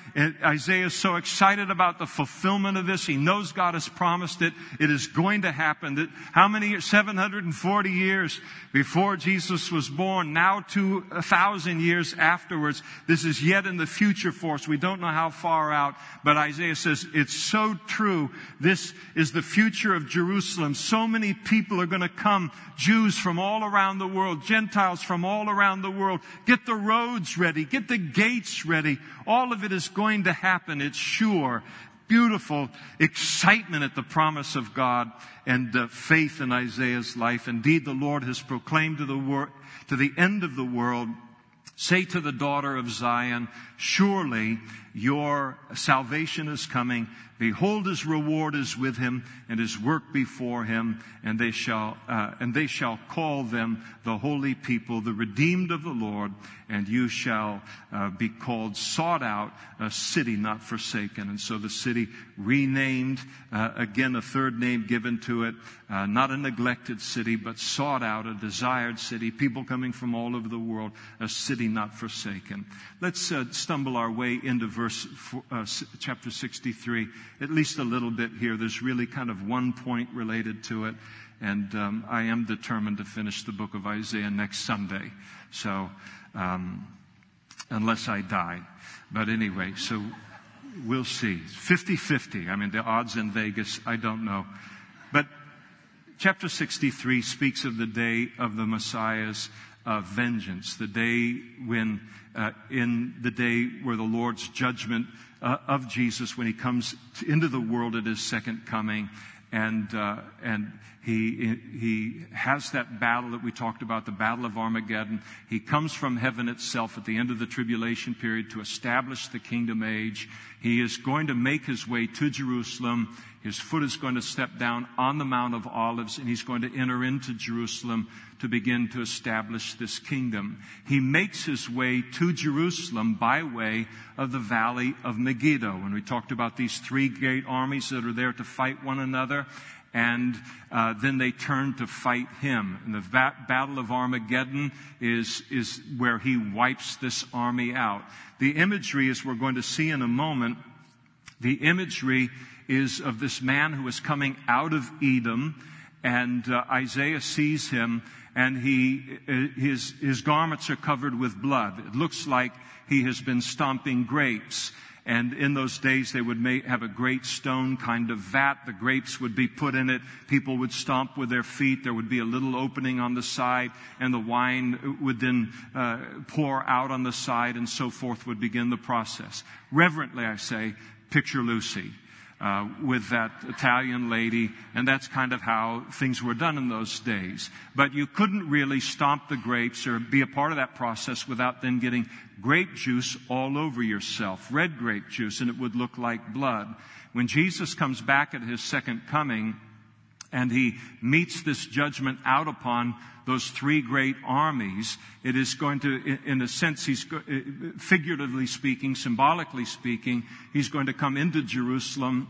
Isaiah is so excited about the fulfillment of this. He knows God has promised it. It is going to happen. That how many years? 740 years before Jesus was born, now two thousand years afterwards. This is yet in the future for us. We don't know how far out, but Isaiah says it's so true. This is the future of Jerusalem. So many people are going to come, Jews from all around the world, Gentiles from all around the world. Get the roads ready. Get the gates ready. All of it is going to happen. It's sure beautiful excitement at the promise of God and uh, faith in Isaiah's life. Indeed, the Lord has proclaimed to the wor- to the end of the world, say to the daughter of Zion, surely your salvation is coming. Behold, his reward is with him, and his work before him, and they shall uh, and they shall call them the holy people, the redeemed of the Lord, and you shall uh, be called sought out, a city not forsaken. And so the city renamed uh, again, a third name given to it, uh, not a neglected city, but sought out, a desired city. People coming from all over the world, a city not forsaken. Let's uh, stumble our way into verse uh, chapter 63 at least a little bit here. There's really kind of one point related to it. And um, I am determined to finish the book of Isaiah next Sunday. So, um, unless I die. But anyway, so we'll see. 50 50. I mean, the odds in Vegas, I don't know. But chapter 63 speaks of the day of the Messiah's uh, vengeance, the day when, uh, in the day where the Lord's judgment uh, of Jesus when he comes into the world at his second coming. And, uh, and he, he has that battle that we talked about, the battle of Armageddon. He comes from heaven itself at the end of the tribulation period to establish the kingdom age. He is going to make his way to Jerusalem. His foot is going to step down on the Mount of Olives and he's going to enter into Jerusalem to begin to establish this kingdom. He makes his way to Jerusalem by way of the valley of Megiddo. And we talked about these three great armies that are there to fight one another, and uh, then they turn to fight him. And the va- Battle of Armageddon is, is where he wipes this army out. The imagery, as we're going to see in a moment, the imagery is of this man who is coming out of Edom, and uh, Isaiah sees him, and he, uh, his, his garments are covered with blood. It looks like he has been stomping grapes. And in those days, they would have a great stone kind of vat. The grapes would be put in it. People would stomp with their feet. There would be a little opening on the side, and the wine would then uh, pour out on the side, and so forth would begin the process. Reverently, I say, picture Lucy. Uh, with that Italian lady, and that's kind of how things were done in those days. But you couldn't really stomp the grapes or be a part of that process without then getting grape juice all over yourself, red grape juice, and it would look like blood. When Jesus comes back at his second coming, and he meets this judgment out upon those three great armies, it is going to, in a sense, he's figuratively speaking, symbolically speaking, he's going to come into Jerusalem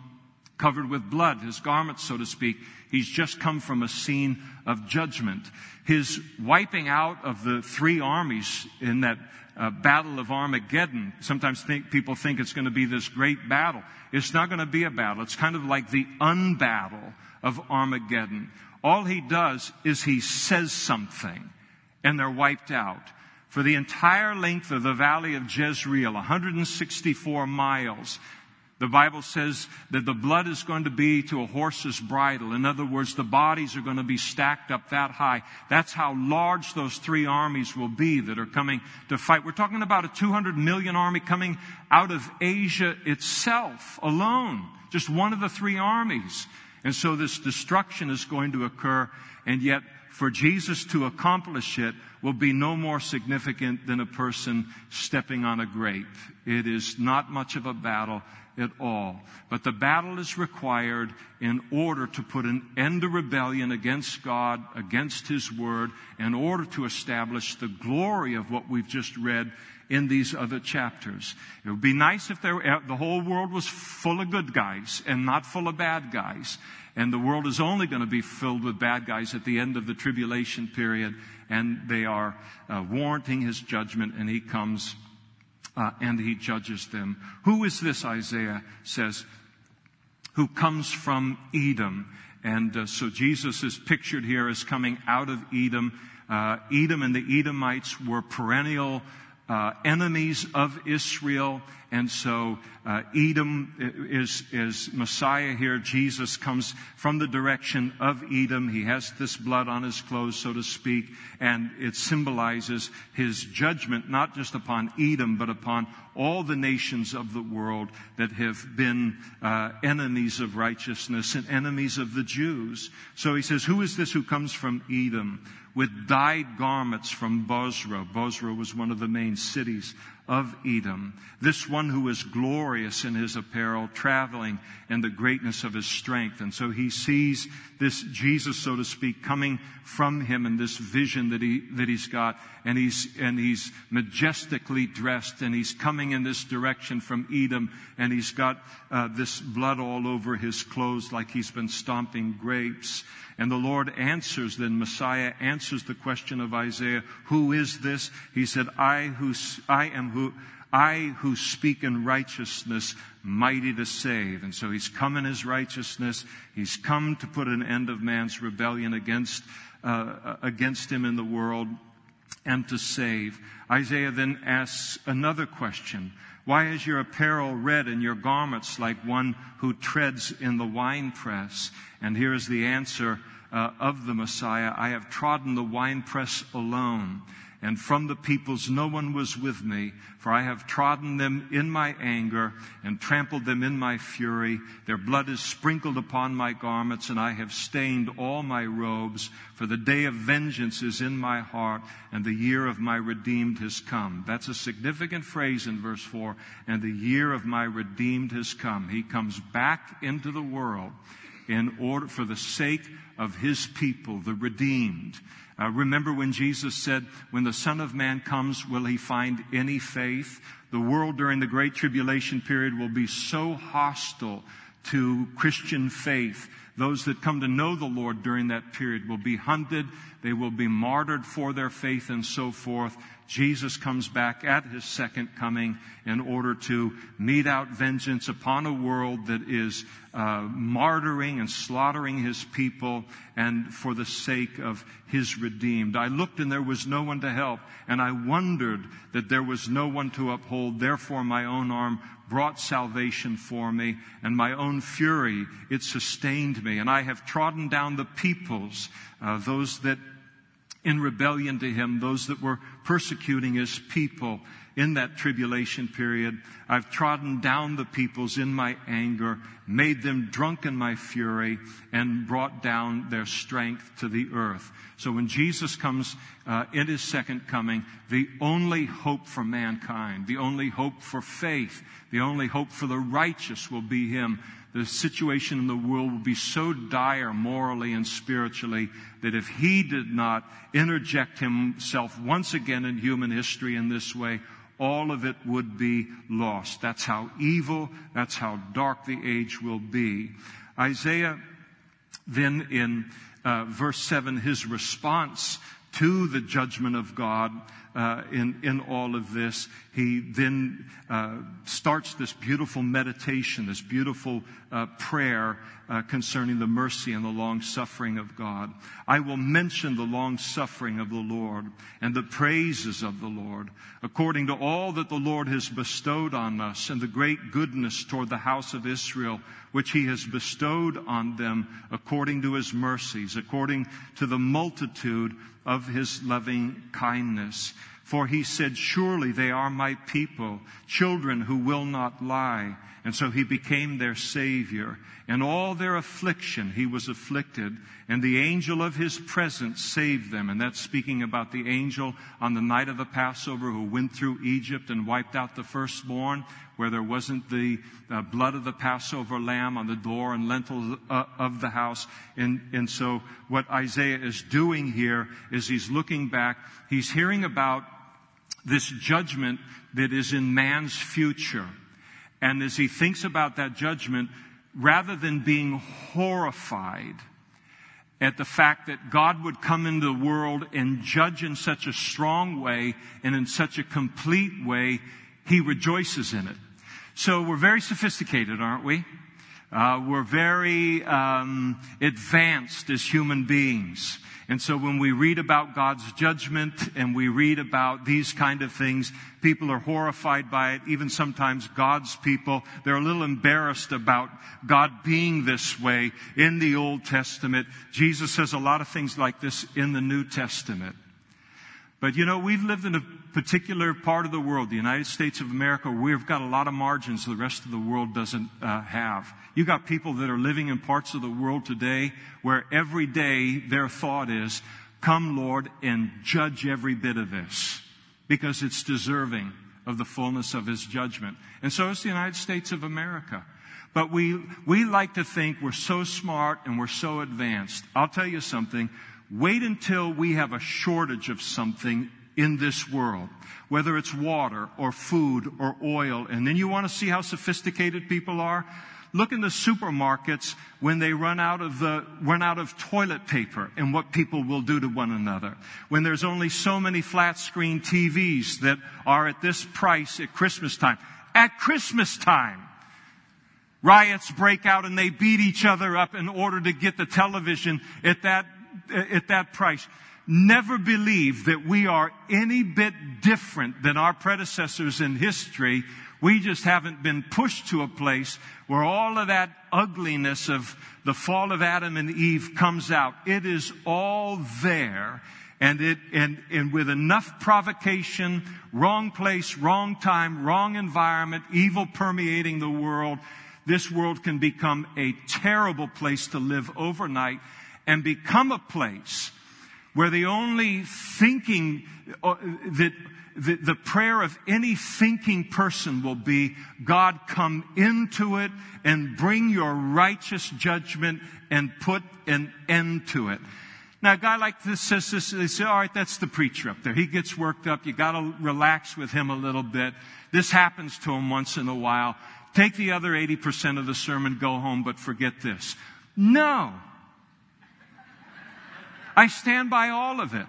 covered with blood, his garments, so to speak. He's just come from a scene of judgment. His wiping out of the three armies in that uh, battle of Armageddon. Sometimes think, people think it's going to be this great battle. It's not going to be a battle. It's kind of like the unbattle of Armageddon. All he does is he says something and they're wiped out. For the entire length of the valley of Jezreel, 164 miles, the Bible says that the blood is going to be to a horse's bridle. In other words, the bodies are going to be stacked up that high. That's how large those three armies will be that are coming to fight. We're talking about a 200 million army coming out of Asia itself alone. Just one of the three armies. And so this destruction is going to occur, and yet for Jesus to accomplish it will be no more significant than a person stepping on a grape. It is not much of a battle at all. But the battle is required in order to put an end to rebellion against God, against His Word, in order to establish the glory of what we've just read in these other chapters. It would be nice if there, the whole world was full of good guys and not full of bad guys. And the world is only going to be filled with bad guys at the end of the tribulation period. And they are uh, warranting his judgment, and he comes uh, and he judges them. Who is this, Isaiah says, who comes from Edom? And uh, so Jesus is pictured here as coming out of Edom. Uh, Edom and the Edomites were perennial uh, enemies of Israel. And so uh, Edom is, is Messiah here. Jesus comes from the direction of Edom. He has this blood on his clothes, so to speak, and it symbolizes his judgment not just upon Edom, but upon all the nations of the world that have been uh, enemies of righteousness and enemies of the Jews. So he says, Who is this who comes from Edom? with dyed garments from Bozrah. Bozrah was one of the main cities of Edom. This one who is glorious in his apparel, traveling in the greatness of his strength. And so he sees this Jesus, so to speak, coming from him in this vision that he, that he's got. And he's, and he's majestically dressed and he's coming in this direction from Edom and he's got uh, this blood all over his clothes like he's been stomping grapes. And the Lord answers, then Messiah answers the question of Isaiah, who is this? He said, I who, I am who, I who speak in righteousness, mighty to save. And so he's come in his righteousness. He's come to put an end of man's rebellion against, uh, against him in the world and to save. Isaiah then asks another question. Why is your apparel red and your garments like one who treads in the winepress? And here is the answer uh, of the Messiah. I have trodden the winepress alone and from the peoples no one was with me, for I have trodden them in my anger and trampled them in my fury. Their blood is sprinkled upon my garments, and I have stained all my robes. For the day of vengeance is in my heart, and the year of my redeemed has come. That's a significant phrase in verse 4. And the year of my redeemed has come. He comes back into the world in order for the sake of his people, the redeemed. Uh, remember when Jesus said, when the Son of Man comes, will he find any faith? The world during the Great Tribulation period will be so hostile to Christian faith. Those that come to know the Lord during that period will be hunted. They will be martyred for their faith and so forth. Jesus comes back at his second coming in order to mete out vengeance upon a world that is uh, martyring and slaughtering his people and for the sake of his redeemed. I looked and there was no one to help and I wondered that there was no one to uphold. Therefore my own arm brought salvation for me and my own fury, it sustained me. And I have trodden down the peoples, uh, those that in rebellion to him, those that were persecuting his people in that tribulation period. I've trodden down the peoples in my anger, made them drunk in my fury, and brought down their strength to the earth. So when Jesus comes uh, in his second coming, the only hope for mankind, the only hope for faith, the only hope for the righteous will be him the situation in the world will be so dire morally and spiritually that if he did not interject himself once again in human history in this way, all of it would be lost. That's how evil, that's how dark the age will be. Isaiah then in uh, verse 7, his response to the judgment of God uh, in, in all of this, he then uh, starts this beautiful meditation, this beautiful uh, prayer uh, concerning the mercy and the long suffering of God. I will mention the long suffering of the Lord and the praises of the Lord, according to all that the Lord has bestowed on us and the great goodness toward the house of Israel, which he has bestowed on them according to his mercies, according to the multitude of his loving kindness. For he said, surely they are my people, children who will not lie. And so he became their savior. In all their affliction, he was afflicted, and the angel of his presence saved them. And that's speaking about the angel on the night of the Passover who went through Egypt and wiped out the firstborn, where there wasn't the uh, blood of the Passover lamb on the door and lintel uh, of the house. And, and so what Isaiah is doing here is he's looking back. He's hearing about this judgment that is in man's future. And as he thinks about that judgment, rather than being horrified at the fact that God would come into the world and judge in such a strong way and in such a complete way, he rejoices in it. So we're very sophisticated, aren't we? Uh, we're very um, advanced as human beings. And so when we read about God's judgment and we read about these kind of things, people are horrified by it. Even sometimes God's people, they're a little embarrassed about God being this way in the Old Testament. Jesus says a lot of things like this in the New Testament. But you know, we've lived in a particular part of the world, the United States of America, we've got a lot of margins the rest of the world doesn't uh, have. You've got people that are living in parts of the world today where every day their thought is, come Lord and judge every bit of this because it's deserving of the fullness of his judgment. And so is the United States of America. But we, we like to think we're so smart and we're so advanced. I'll tell you something. Wait until we have a shortage of something in this world, whether it's water or food or oil. And then you want to see how sophisticated people are? Look in the supermarkets when they run out of the, run out of toilet paper and what people will do to one another. When there's only so many flat screen TVs that are at this price at Christmas time. At Christmas time, riots break out and they beat each other up in order to get the television at that at that price. Never believe that we are any bit different than our predecessors in history. We just haven't been pushed to a place where all of that ugliness of the fall of Adam and Eve comes out. It is all there. And it, and, and with enough provocation, wrong place, wrong time, wrong environment, evil permeating the world, this world can become a terrible place to live overnight and become a place where the only thinking uh, that the, the prayer of any thinking person will be, God, come into it and bring your righteous judgment and put an end to it. Now, a guy like this says this, they say, all right, that's the preacher up there. He gets worked up. You gotta relax with him a little bit. This happens to him once in a while. Take the other 80% of the sermon, go home, but forget this. No. I stand by all of it.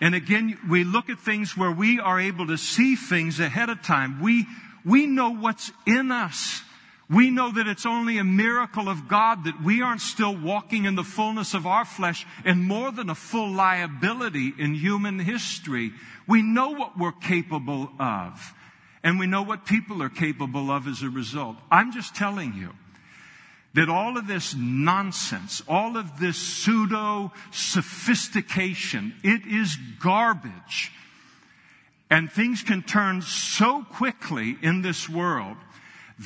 And again, we look at things where we are able to see things ahead of time. We, we know what's in us. We know that it's only a miracle of God that we aren't still walking in the fullness of our flesh and more than a full liability in human history. We know what we're capable of. And we know what people are capable of as a result. I'm just telling you that all of this nonsense, all of this pseudo sophistication, it is garbage. And things can turn so quickly in this world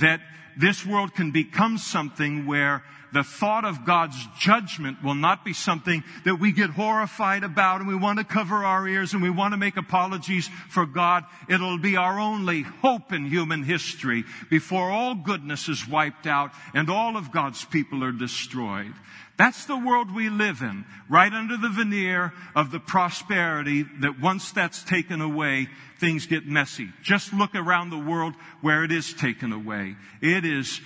that this world can become something where the thought of God's judgment will not be something that we get horrified about and we want to cover our ears and we want to make apologies for God. It'll be our only hope in human history before all goodness is wiped out and all of God's people are destroyed. That's the world we live in, right under the veneer of the prosperity that once that's taken away, things get messy. Just look around the world where it is taken away. It is,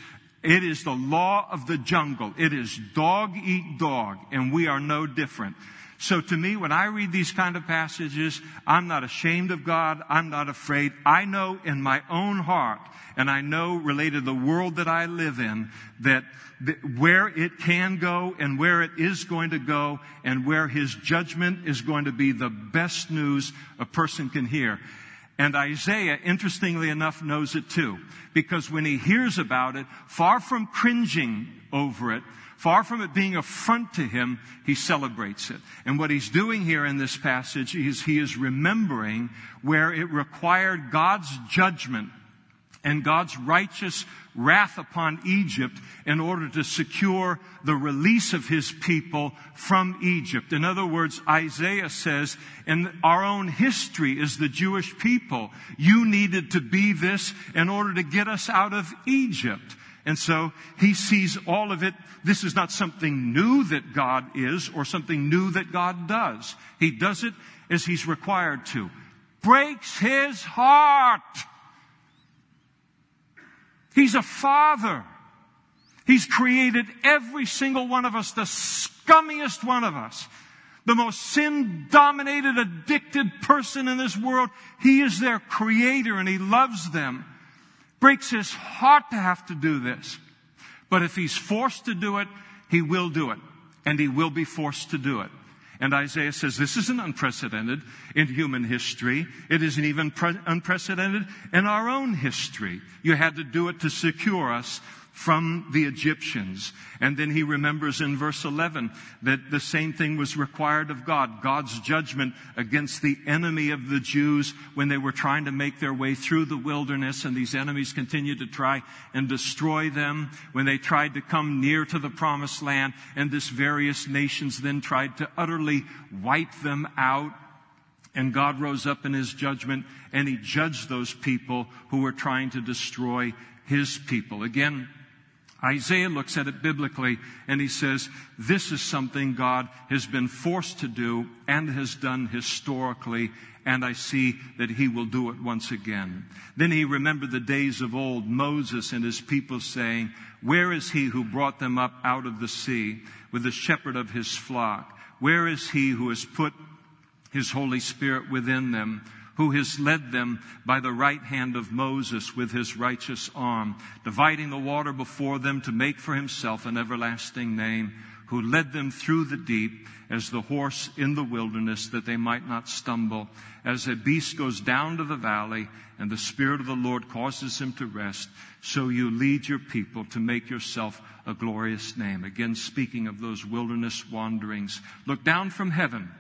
it is the law of the jungle. It is dog eat dog, and we are no different. So to me, when I read these kind of passages, I'm not ashamed of God. I'm not afraid. I know in my own heart, and I know related to the world that I live in, that, where it can go and where it is going to go and where His judgment is going to be the best news a person can hear. And Isaiah, interestingly enough, knows it too. Because when he hears about it, far from cringing over it, Far from it being a front to him, he celebrates it. And what he's doing here in this passage is he is remembering where it required God's judgment and God's righteous wrath upon Egypt in order to secure the release of his people from Egypt. In other words, Isaiah says, in our own history as the Jewish people, you needed to be this in order to get us out of Egypt. And so he sees all of it. This is not something new that God is or something new that God does. He does it as he's required to. Breaks his heart. He's a father. He's created every single one of us, the scummiest one of us, the most sin dominated, addicted person in this world. He is their creator and he loves them breaks his heart to have to do this. But if he's forced to do it, he will do it. And he will be forced to do it. And Isaiah says this isn't unprecedented in human history. It isn't even pre- unprecedented in our own history. You had to do it to secure us from the Egyptians. And then he remembers in verse 11 that the same thing was required of God. God's judgment against the enemy of the Jews when they were trying to make their way through the wilderness and these enemies continued to try and destroy them when they tried to come near to the promised land and this various nations then tried to utterly wipe them out. And God rose up in his judgment and he judged those people who were trying to destroy his people. Again, Isaiah looks at it biblically and he says, this is something God has been forced to do and has done historically, and I see that he will do it once again. Then he remembered the days of old, Moses and his people saying, where is he who brought them up out of the sea with the shepherd of his flock? Where is he who has put his Holy Spirit within them? Who has led them by the right hand of Moses with his righteous arm, dividing the water before them to make for himself an everlasting name, who led them through the deep as the horse in the wilderness that they might not stumble, as a beast goes down to the valley and the Spirit of the Lord causes him to rest, so you lead your people to make yourself a glorious name. Again, speaking of those wilderness wanderings, look down from heaven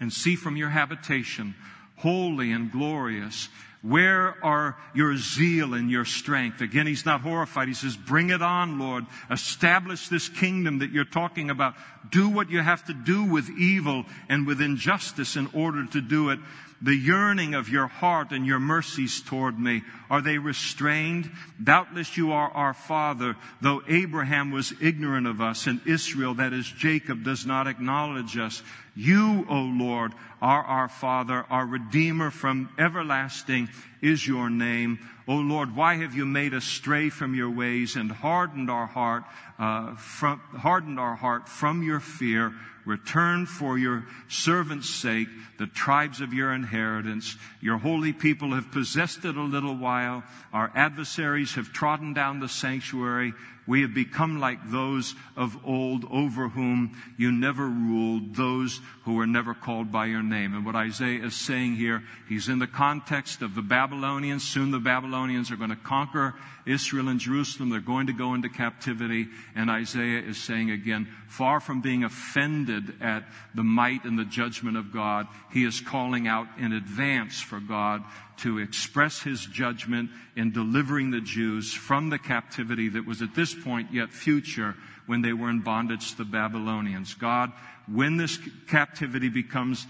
and see from your habitation holy and glorious. Where are your zeal and your strength? Again, he's not horrified. He says, bring it on, Lord. Establish this kingdom that you're talking about. Do what you have to do with evil and with injustice in order to do it. The yearning of your heart and your mercies toward me? Are they restrained? Doubtless you are our father, though Abraham was ignorant of us and Israel, that is Jacob, does not acknowledge us. You, O Lord, are our Father, our Redeemer from everlasting is your name. O Lord, why have you made us stray from your ways and hardened our heart, uh, from, hardened our heart from your fear? Return for your servant's sake the tribes of your inheritance. Your holy people have possessed it a little while. Our adversaries have trodden down the sanctuary. We have become like those of old over whom you never ruled, those who were never called by your name. And what Isaiah is saying here, he's in the context of the Babylonians. Soon the Babylonians are going to conquer Israel and Jerusalem. They're going to go into captivity. And Isaiah is saying again, far from being offended at the might and the judgment of God, he is calling out in advance for God to express his judgment in delivering the Jews from the captivity that was at this point yet future when they were in bondage to the Babylonians. God, when this captivity becomes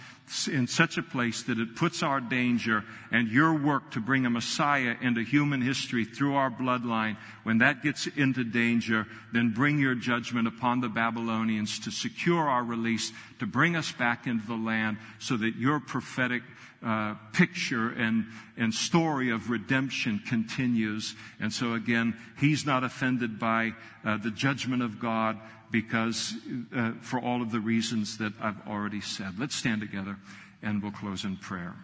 in such a place that it puts our danger and your work to bring a Messiah into human history through our bloodline, when that gets into danger, then bring your judgment upon the Babylonians to secure our release, to bring us back into the land so that your prophetic uh, picture and, and story of redemption continues. And so again, he's not offended by uh, the judgment of God because uh, for all of the reasons that I've already said. Let's stand together and we'll close in prayer.